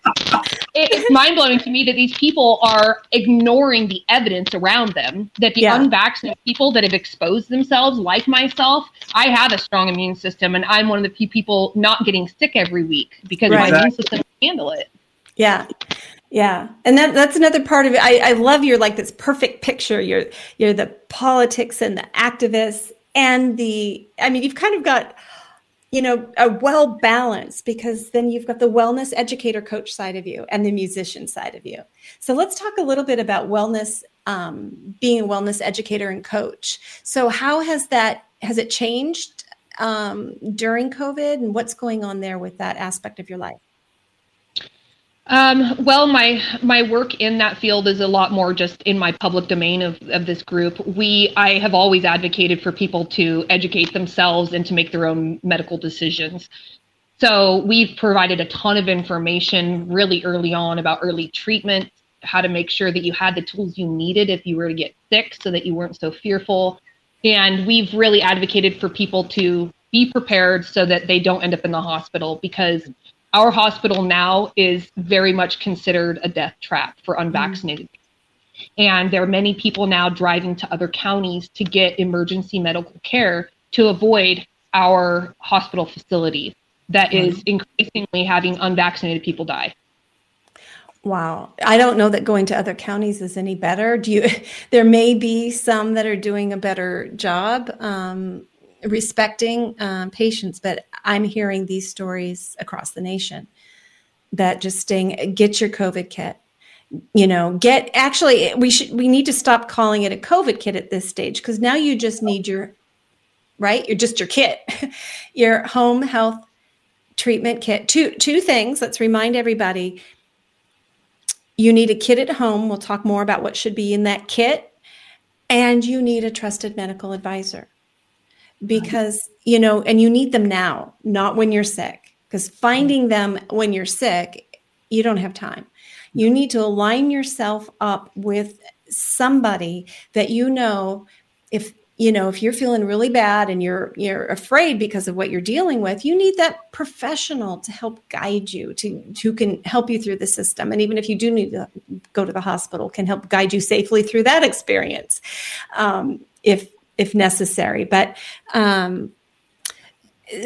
it, it's mind-blowing to me that these people are ignoring the evidence around them that the Yeah. unvaccinated people that have exposed themselves like myself i have a strong immune system and i'm one of the few people not getting sick every week because Right. my immune system can handle it Yeah. Yeah. And that that's another part of it. I, I love your like this perfect picture. You're you're the politics and the activists and the I mean, you've kind of got, you know, a well balanced because then you've got the wellness educator coach side of you and the musician side of you. So let's talk a little bit about wellness, um, being a wellness educator and coach. So how has that has it changed um, during COVID and what's going on there with that aspect of your life? Um, well, my my work in that field is a lot more just in my public domain of, of this group. We I have always advocated for people to educate themselves and to make their own medical decisions. So we've provided a ton of information really early on about early treatment, how to make sure that you had the tools you needed if you were to get sick so that you weren't so fearful. And we've really advocated for people to be prepared so that they don't end up in the hospital because our hospital now is very much considered a death trap for unvaccinated. And there are many people now driving to other counties to get emergency medical care to avoid our hospital facility that is increasingly having unvaccinated people die. Wow. I don't know that going to other counties is any better. Do you, [LAUGHS] there may be some that are doing a better job um, respecting um, patients, but I'm hearing these stories across the nation that just staying, get your COVID kit. You know, get actually, we should, we need to stop calling it a COVID kit at this stage because now you just need your, right? You're just your kit, [LAUGHS] your home health treatment kit. Two, two things. Let's remind everybody you need a kit at home. We'll talk more about what should be in that kit. And you need a trusted medical advisor because, you know, and you need them now, not when you're sick. Because finding them when you're sick, you don't have time. You need to align yourself up with somebody that you know if you know if you're feeling really bad and you're you're afraid because of what you're dealing with you need that professional to help guide you to who can help you through the system and even if you do need to go to the hospital can help guide you safely through that experience um, if if necessary but um,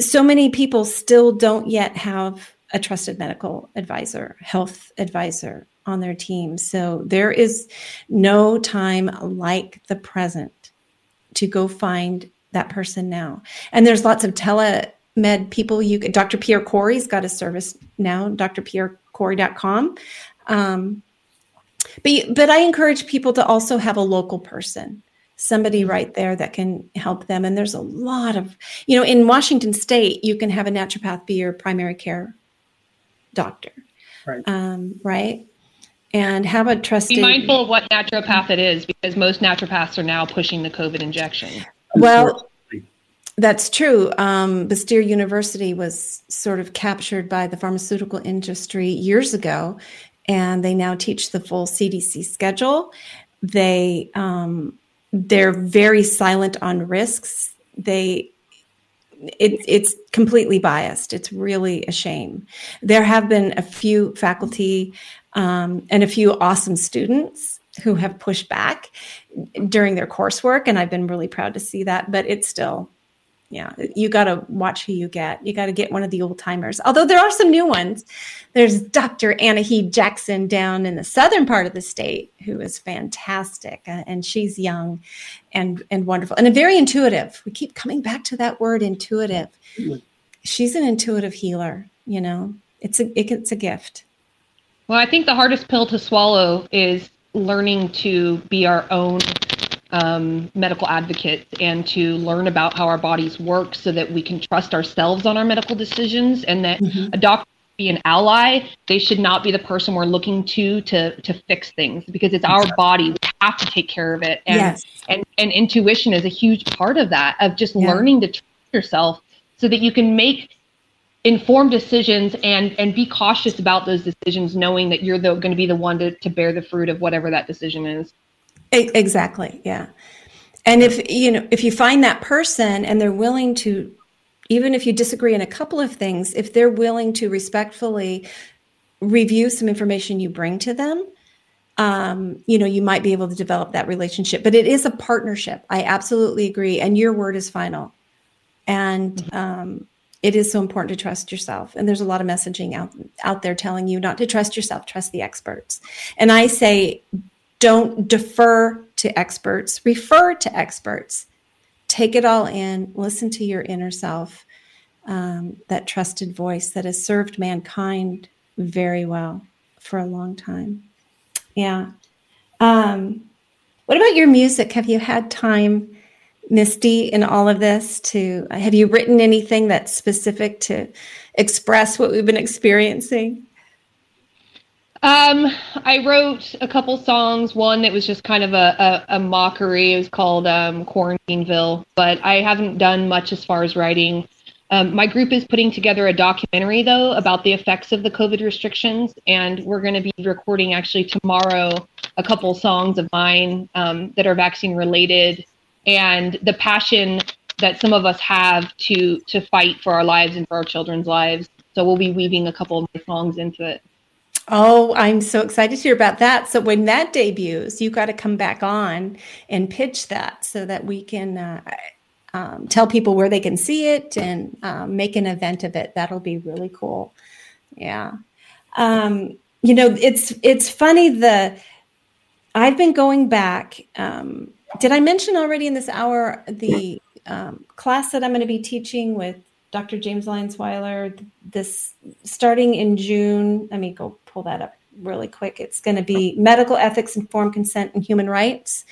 so many people still don't yet have a trusted medical advisor health advisor on their team so there is no time like the present to go find that person now. And there's lots of telemed people. You Dr. Pierre Kory's got a service now, drpierrekory.com. Um, but, but I encourage people to also have a local person, somebody right there that can help them. And there's a lot of, you know, in Washington state, you can have a naturopath be your primary care doctor. Right. Um, right. And have a trusted. Be mindful of what naturopath it is because most naturopaths are now pushing the COVID injection. Well, that's true. Um, Bastyr University was sort of captured by the pharmaceutical industry years ago, and they now teach the full CDC schedule. They um, they're very silent on risks. They it, it's completely biased. It's really a shame. There have been a few faculty um, and a few awesome students who have pushed back during their coursework, and I've been really proud to see that. But it's still yeah, you got to watch who you get. You got to get one of the old timers. Although there are some new ones. There's Dr. Anna Heed Jackson down in the southern part of the state who is fantastic, uh, and she's young and and wonderful and very intuitive. We keep coming back to that word intuitive. She's an intuitive healer. You know, it's a it, it's a gift. Well, I think the hardest pill to swallow is learning to be our own um, medical advocates and to learn about how our bodies work so that we can trust ourselves on our medical decisions and that mm-hmm. a doctor be an ally they should not be the person we're looking to to to fix things because it's our body we have to take care of it and yes. and, and intuition is a huge part of that of just yeah. learning to trust yourself so that you can make informed decisions and and be cautious about those decisions knowing that you're the, going to be the one to, to bear the fruit of whatever that decision is Exactly. Yeah. And if you know if you find that person and they're willing to even if you disagree in a couple of things, if they're willing to respectfully review some information you bring to them, um, you know, you might be able to develop that relationship. But it is a partnership. I absolutely agree. And your word is final. And um, it is so important to trust yourself. And there's a lot of messaging out out there telling you not to trust yourself, trust the experts. And I say don't defer to experts, refer to experts. Take it all in, listen to your inner self, um, that trusted voice that has served mankind very well for a long time. Yeah. Um, what about your music? Have you had time, Misty, in all of this to have you written anything that's specific to express what we've been experiencing? Um, I wrote a couple songs. One that was just kind of a, a, a mockery. It was called um, Quarantineville, but I haven't done much as far as writing. Um, my group is putting together a documentary, though, about the effects of the COVID restrictions, and we're going to be recording actually tomorrow a couple songs of mine um, that are vaccine related, and the passion that some of us have to to fight for our lives and for our children's lives. So we'll be weaving a couple of my songs into it. Oh, I'm so excited to hear about that. So when that debuts, you got to come back on and pitch that so that we can uh, um, tell people where they can see it and um, make an event of it. That'll be really cool. Yeah. Um, you know, it's it's funny the I've been going back. Um, did I mention already in this hour the um, class that I'm going to be teaching with Dr. James Lyons-Weiler this starting in June? Let me go pull that up really quick. It's going to be medical ethics, informed consent, and human rights.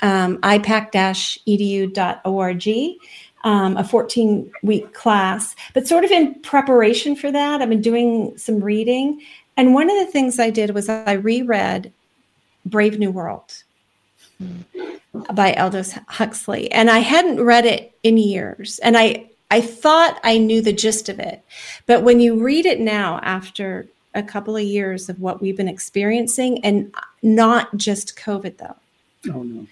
Um, ipak-edu.org. Um, a 14 week class, but sort of in preparation for that, I've been doing some reading. And one of the things I did was I reread Brave New World by Aldous Huxley. And I hadn't read it in years. And I, I thought I knew the gist of it. But when you read it now after a couple of years of what we've been experiencing and not just COVID, though. Oh, no.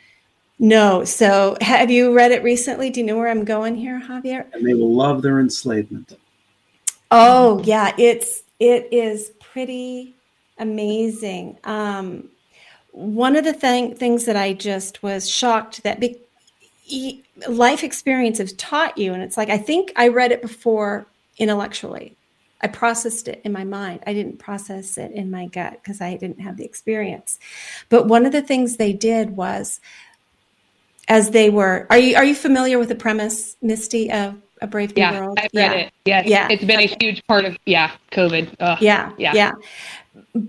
No. So have you read it recently? Do you know where I'm going here, Javier? And they will love their enslavement. Oh, yeah. It's, it is pretty amazing. Um, one of the thing, things that I just was shocked that be, life experience has taught you, and it's like, I think I read it before intellectually I processed it in my mind. I didn't process it in my gut because I didn't have the experience. But one of the things they did was as they were are you are you familiar with the premise, Misty, of a Brave New yeah, World? I've read yeah. it. Yes. Yeah. It's been okay. a huge part of yeah, COVID. Ugh. Yeah. Yeah. Yeah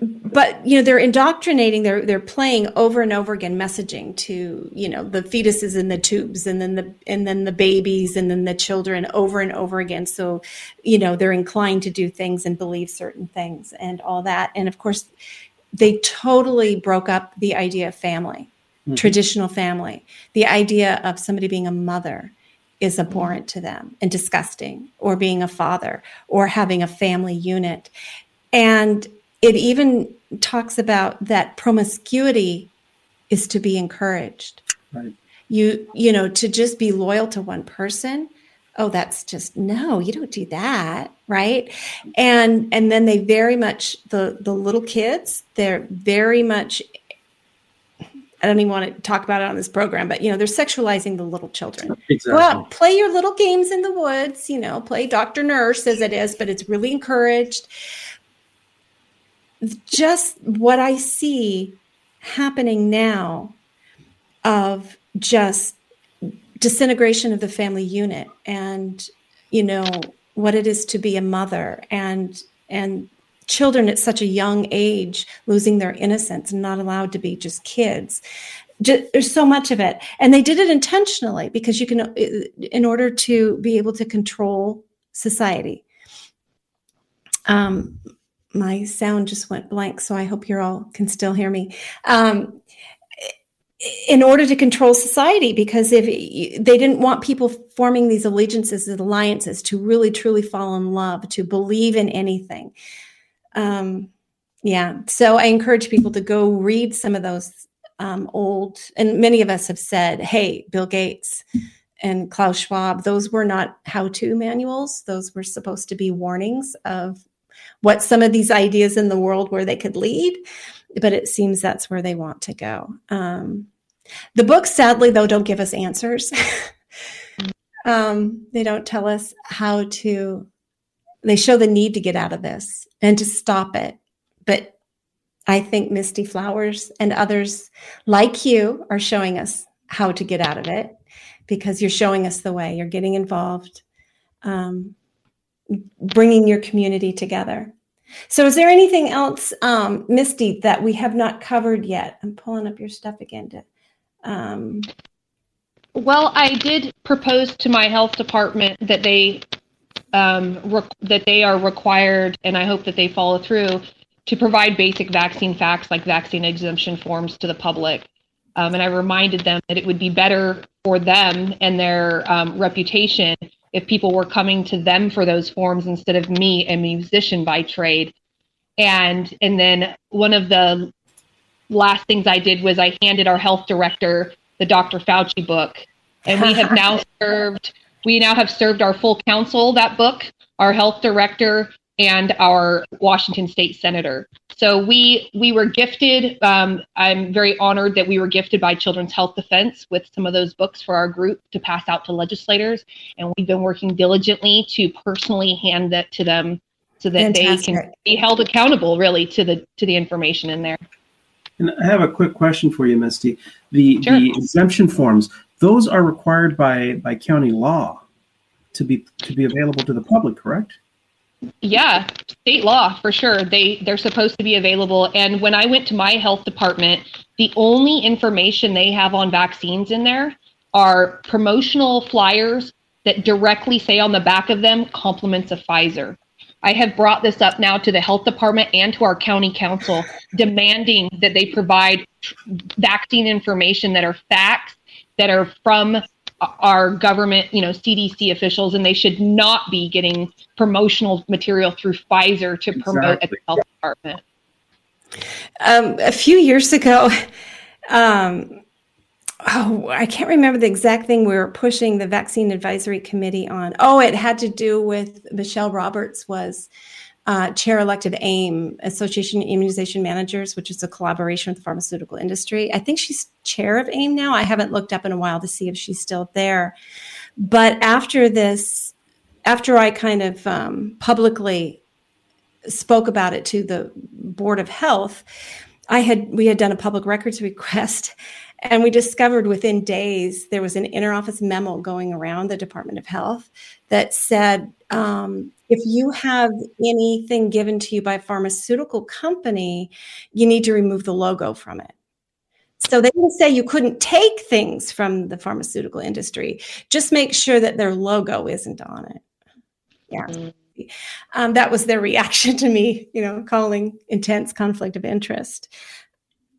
but you know they're indoctrinating they're they're playing over and over again messaging to you know the fetuses in the tubes and then the and then the babies and then the children over and over again. So you know they're inclined to do things and believe certain things and all that. And of course they totally broke up the idea of family mm-hmm. traditional family. The idea of somebody being a mother is abhorrent to them and disgusting or being a father or having a family unit. And it even talks about that promiscuity is to be encouraged. Right. You you know to just be loyal to one person. Oh, that's just no. You don't do that, right? And and then they very much the the little kids. They're very much. I don't even want to talk about it on this program, but you know they're sexualizing the little children. Exactly. Out, play your little games in the woods, you know, play doctor nurse as it is, but it's really encouraged. Just what I see happening now of just disintegration of the family unit and you know what it is to be a mother and and children at such a young age losing their innocence and not allowed to be just kids. Ju- there's so much of it. And they did it intentionally because you can in order to be able to control society. Um my sound just went blank so i hope you all can still hear me. Um in order to control society because if they didn't want people forming these allegiances and alliances to really truly fall in love to believe in anything. Um, yeah so i encourage people to go read some of those um, old and many of us have said hey bill gates and klaus schwab those were not how-to manuals. Those were supposed to be warnings of what some of these ideas in the world where they could lead but it seems that's where they want to go. Um, the books sadly though don't give us answers. [LAUGHS] Um, they don't tell us how to they show the need to get out of this and to stop it. But i think misty flowers and others like you are showing us how to get out of it because you're showing us the way. You're getting involved. Um, bringing your community together so is there anything else um, misty that we have not covered yet i'm pulling up your stuff again to um, Well, I did propose to my health department that they um, re- that they are required, and I hope that they follow through to provide basic vaccine facts like vaccine exemption forms to the public. Um, and I reminded them that it would be better for them and their um, reputation if people were coming to them for those forms instead of me, a musician by trade. And and then one of the last things I did was I handed our health director the Dr. Fauci book, and we have now [LAUGHS] served. We now have served our full council that book, our health director, and our Washington State senator. So we we were gifted. Um, I'm very honored that we were gifted by Children's Health Defense with some of those books for our group to pass out to legislators, and we've been working diligently to personally hand that to them so that they can be held accountable really to the to the information in there. And I have a quick question for you, Misty. The Sure. the exemption forms, those are required by by county law to be to be available to the public, correct? Yeah, state law for sure. They they're supposed to be available. And when I went to my health department, the only information they have on vaccines in there are promotional flyers that directly say on the back of them compliments of Pfizer. I have brought this up now to the health department and to our county council, demanding that they provide vaccine information that are facts that are from our government, you know, CDC officials, and they should not be getting promotional material through Pfizer to promote at the Exactly. health department. um, a few years ago, um, oh, I can't remember the exact thing we were pushing the vaccine advisory committee on. Oh, it had to do with Michelle Roberts was uh, chair elect of AIM, Association Immunization Managers, which is a collaboration with the pharmaceutical industry. I think she's chair of AIM now. I haven't looked up in a while to see if she's still there. But after this, after I kind of um, publicly spoke about it to the board of health i had we had done a public records request and we discovered within days there was an interoffice memo going around the department of health that said um, if you have anything given to you by a pharmaceutical company you need to remove the logo from it. So they didn't say you couldn't take things from the pharmaceutical industry. Just make sure that their logo isn't on it. Yeah. Um, that was their [LAUGHS] reaction to me, you know, calling intense conflict of interest.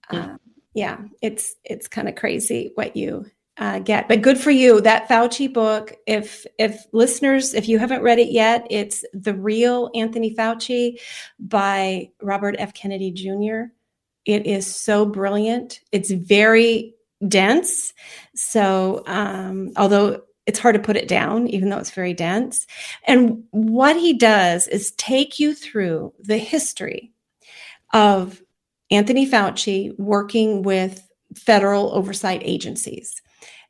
Um, yeah, it's it's kind of crazy what you uh, get, but good for you. That Fauci book, if if listeners, if you haven't read it yet, it's the real Anthony Fauci by Robert F. Kennedy Jr. It is so brilliant. It's very dense. So, um, although it's hard to put it down, even though it's very dense. And what he does is take you through the history of Anthony Fauci working with federal oversight agencies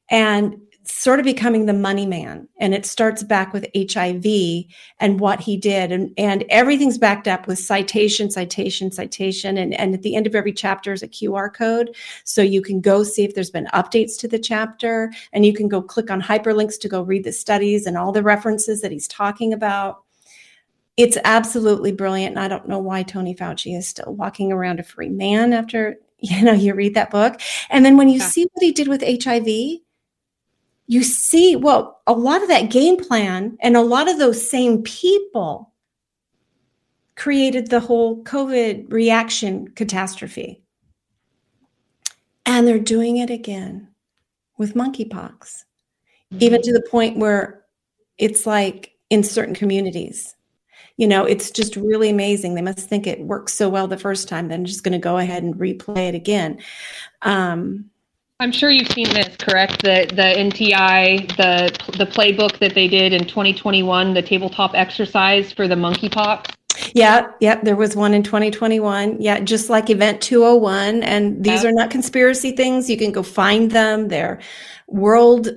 and sort of becoming the money man. And it starts back with HIV and what he did. And, and everything's backed up with citation, citation, citation. And, and at the end of every chapter is a QR code. So you can go see if there's been updates to the chapter and you can go click on hyperlinks to go read the studies and all the references that he's talking about. It's absolutely brilliant. And I don't know why Tony Fauci is still walking around a free man after, [LAUGHS] you know, you read that book. And then when you Yeah. see what he did with HIV, you see, well, a lot of that game plan and a lot of those same people created the whole COVID reaction catastrophe. And they're doing it again with monkeypox, even mm-hmm. to the point where it's like in certain communities. You know, it's just really amazing. They must think it works so well the first time, then just going to go ahead and replay it again. Um, I'm sure you've seen this, correct? The the NTI, the the playbook that they did in 2021, the tabletop exercise for the monkeypox. Yeah, yeah, there was one in 2021. Yeah, just like Event 201. And these Yep. are not conspiracy things. You can go find them. They're world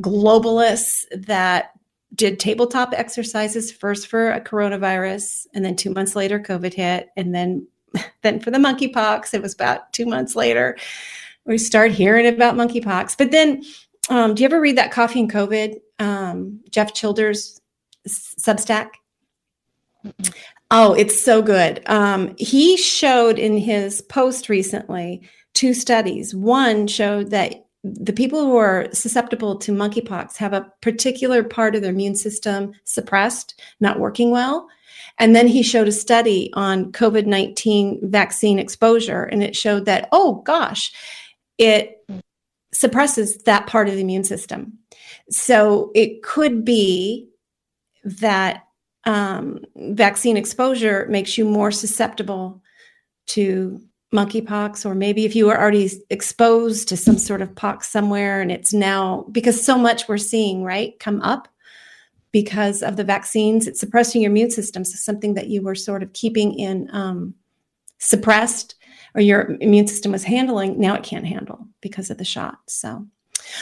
globalists that did tabletop exercises first for a coronavirus, and then two months later, COVID hit, and then [LAUGHS] then for the monkeypox, it was about two months later. We start hearing about monkeypox. But then, um, do you ever read that Coffee and COVID, um, Jeff Childers' Substack? Oh, it's so good. Um, he showed in his post recently two studies. One showed that the people who are susceptible to monkeypox have a particular part of their immune system suppressed, not working well. And then he showed a study on COVID 19 vaccine exposure, and it showed that, oh gosh, it suppresses that part of the immune system. So it could be that um, vaccine exposure makes you more susceptible to monkeypox, or maybe if you were already exposed to some sort of pox somewhere, and it's now because so much we're seeing right come up because of the vaccines, it's suppressing your immune system. So something that you were sort of keeping in um, suppressed, or your immune system was handling, now it can't handle because of the shot. So.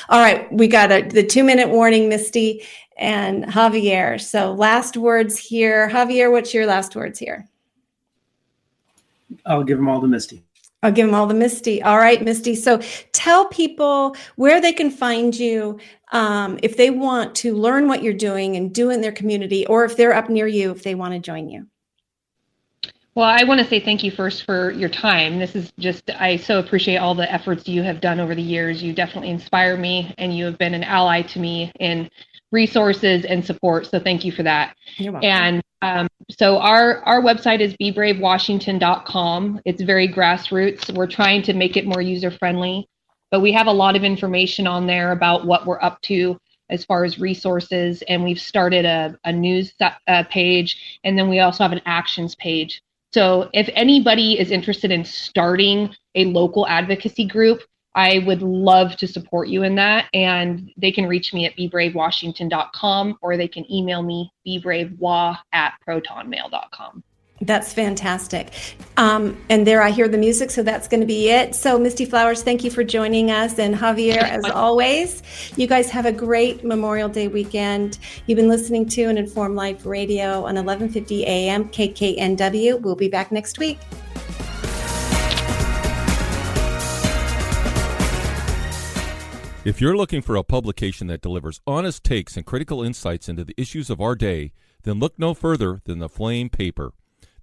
All right, we got a, the two minute warning, Misty and Javier. So, last words here. Javier, what's your last words here? I'll give them all the Misty. I'll give them all the Misty. All right, Misty. So, tell people where they can find you um, if they want to learn what you're doing and do in their community, or if they're up near you, if they want to join you. Well, I want to say thank you first for your time. This is just, I so appreciate all the efforts you have done over the years. You definitely inspire me and you have been an ally to me in resources and support. So thank you for that. You're welcome. And um, so our our website is bebravewashington.com. It's very grassroots. We're trying to make it more user friendly, but we have a lot of information on there about what we're up to as far as resources. And we've started a, a news uh, page, and then we also have an actions page. So if anybody is interested in starting a local advocacy group, I would love to support you in that. And they can reach me at bebravewashington.com or they can email me bebravewa at protonmail.com. That's fantastic. Um, and there I hear the music, so that's going to be it. So, Misty Flowers, thank you for joining us. And Javier, as always, you guys have a great Memorial Day weekend. You've been listening to an Informed Life Radio on 1150 AM KKNW. We'll be back next week. If you're looking for a publication that delivers honest takes and critical insights into the issues of our day, then look no further than the Flame Paper.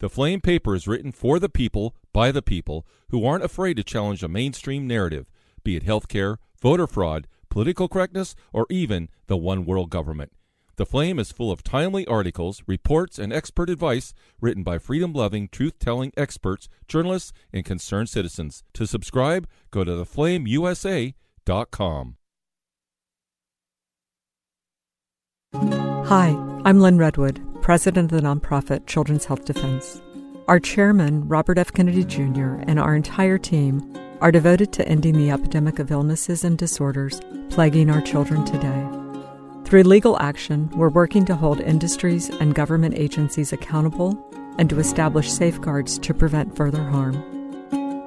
The Flame Paper is written for the people, by the people, who aren't afraid to challenge a mainstream narrative, be it healthcare, voter fraud, political correctness, or even the one world government. The Flame is full of timely articles, reports, and expert advice written by freedom loving, truth telling experts, journalists, and concerned citizens. To subscribe, go to theflameusa.com. Hi, I'm Lyn Redwood, president of the nonprofit Children's Health Defense. Our chairman, Robert F. Kennedy Jr., and our entire team are devoted to ending the epidemic of illnesses and disorders plaguing our children today. Through legal action, we're working to hold industries and government agencies accountable and to establish safeguards to prevent further harm.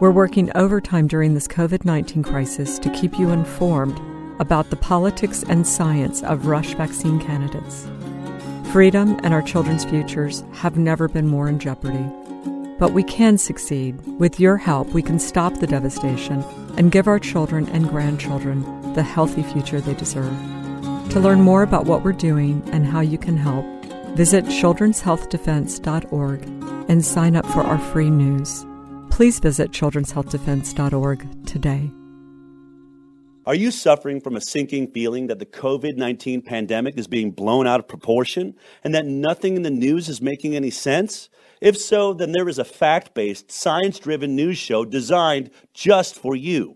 We're working overtime during this COVID 19 crisis to keep you informed about the politics and science of rush vaccine candidates. Freedom and our children's futures have never been more in jeopardy. But we can succeed. With your help, we can stop the devastation and give our children and grandchildren the healthy future they deserve. To learn more about what we're doing and how you can help, visit children'shealthdefense.org and sign up for our free news. Please visit children'shealthdefense.org today. Are you suffering from a sinking feeling that the COVID 19 pandemic is being blown out of proportion and that nothing in the news is making any sense? If so, then there is a fact based, science driven news show designed just for you.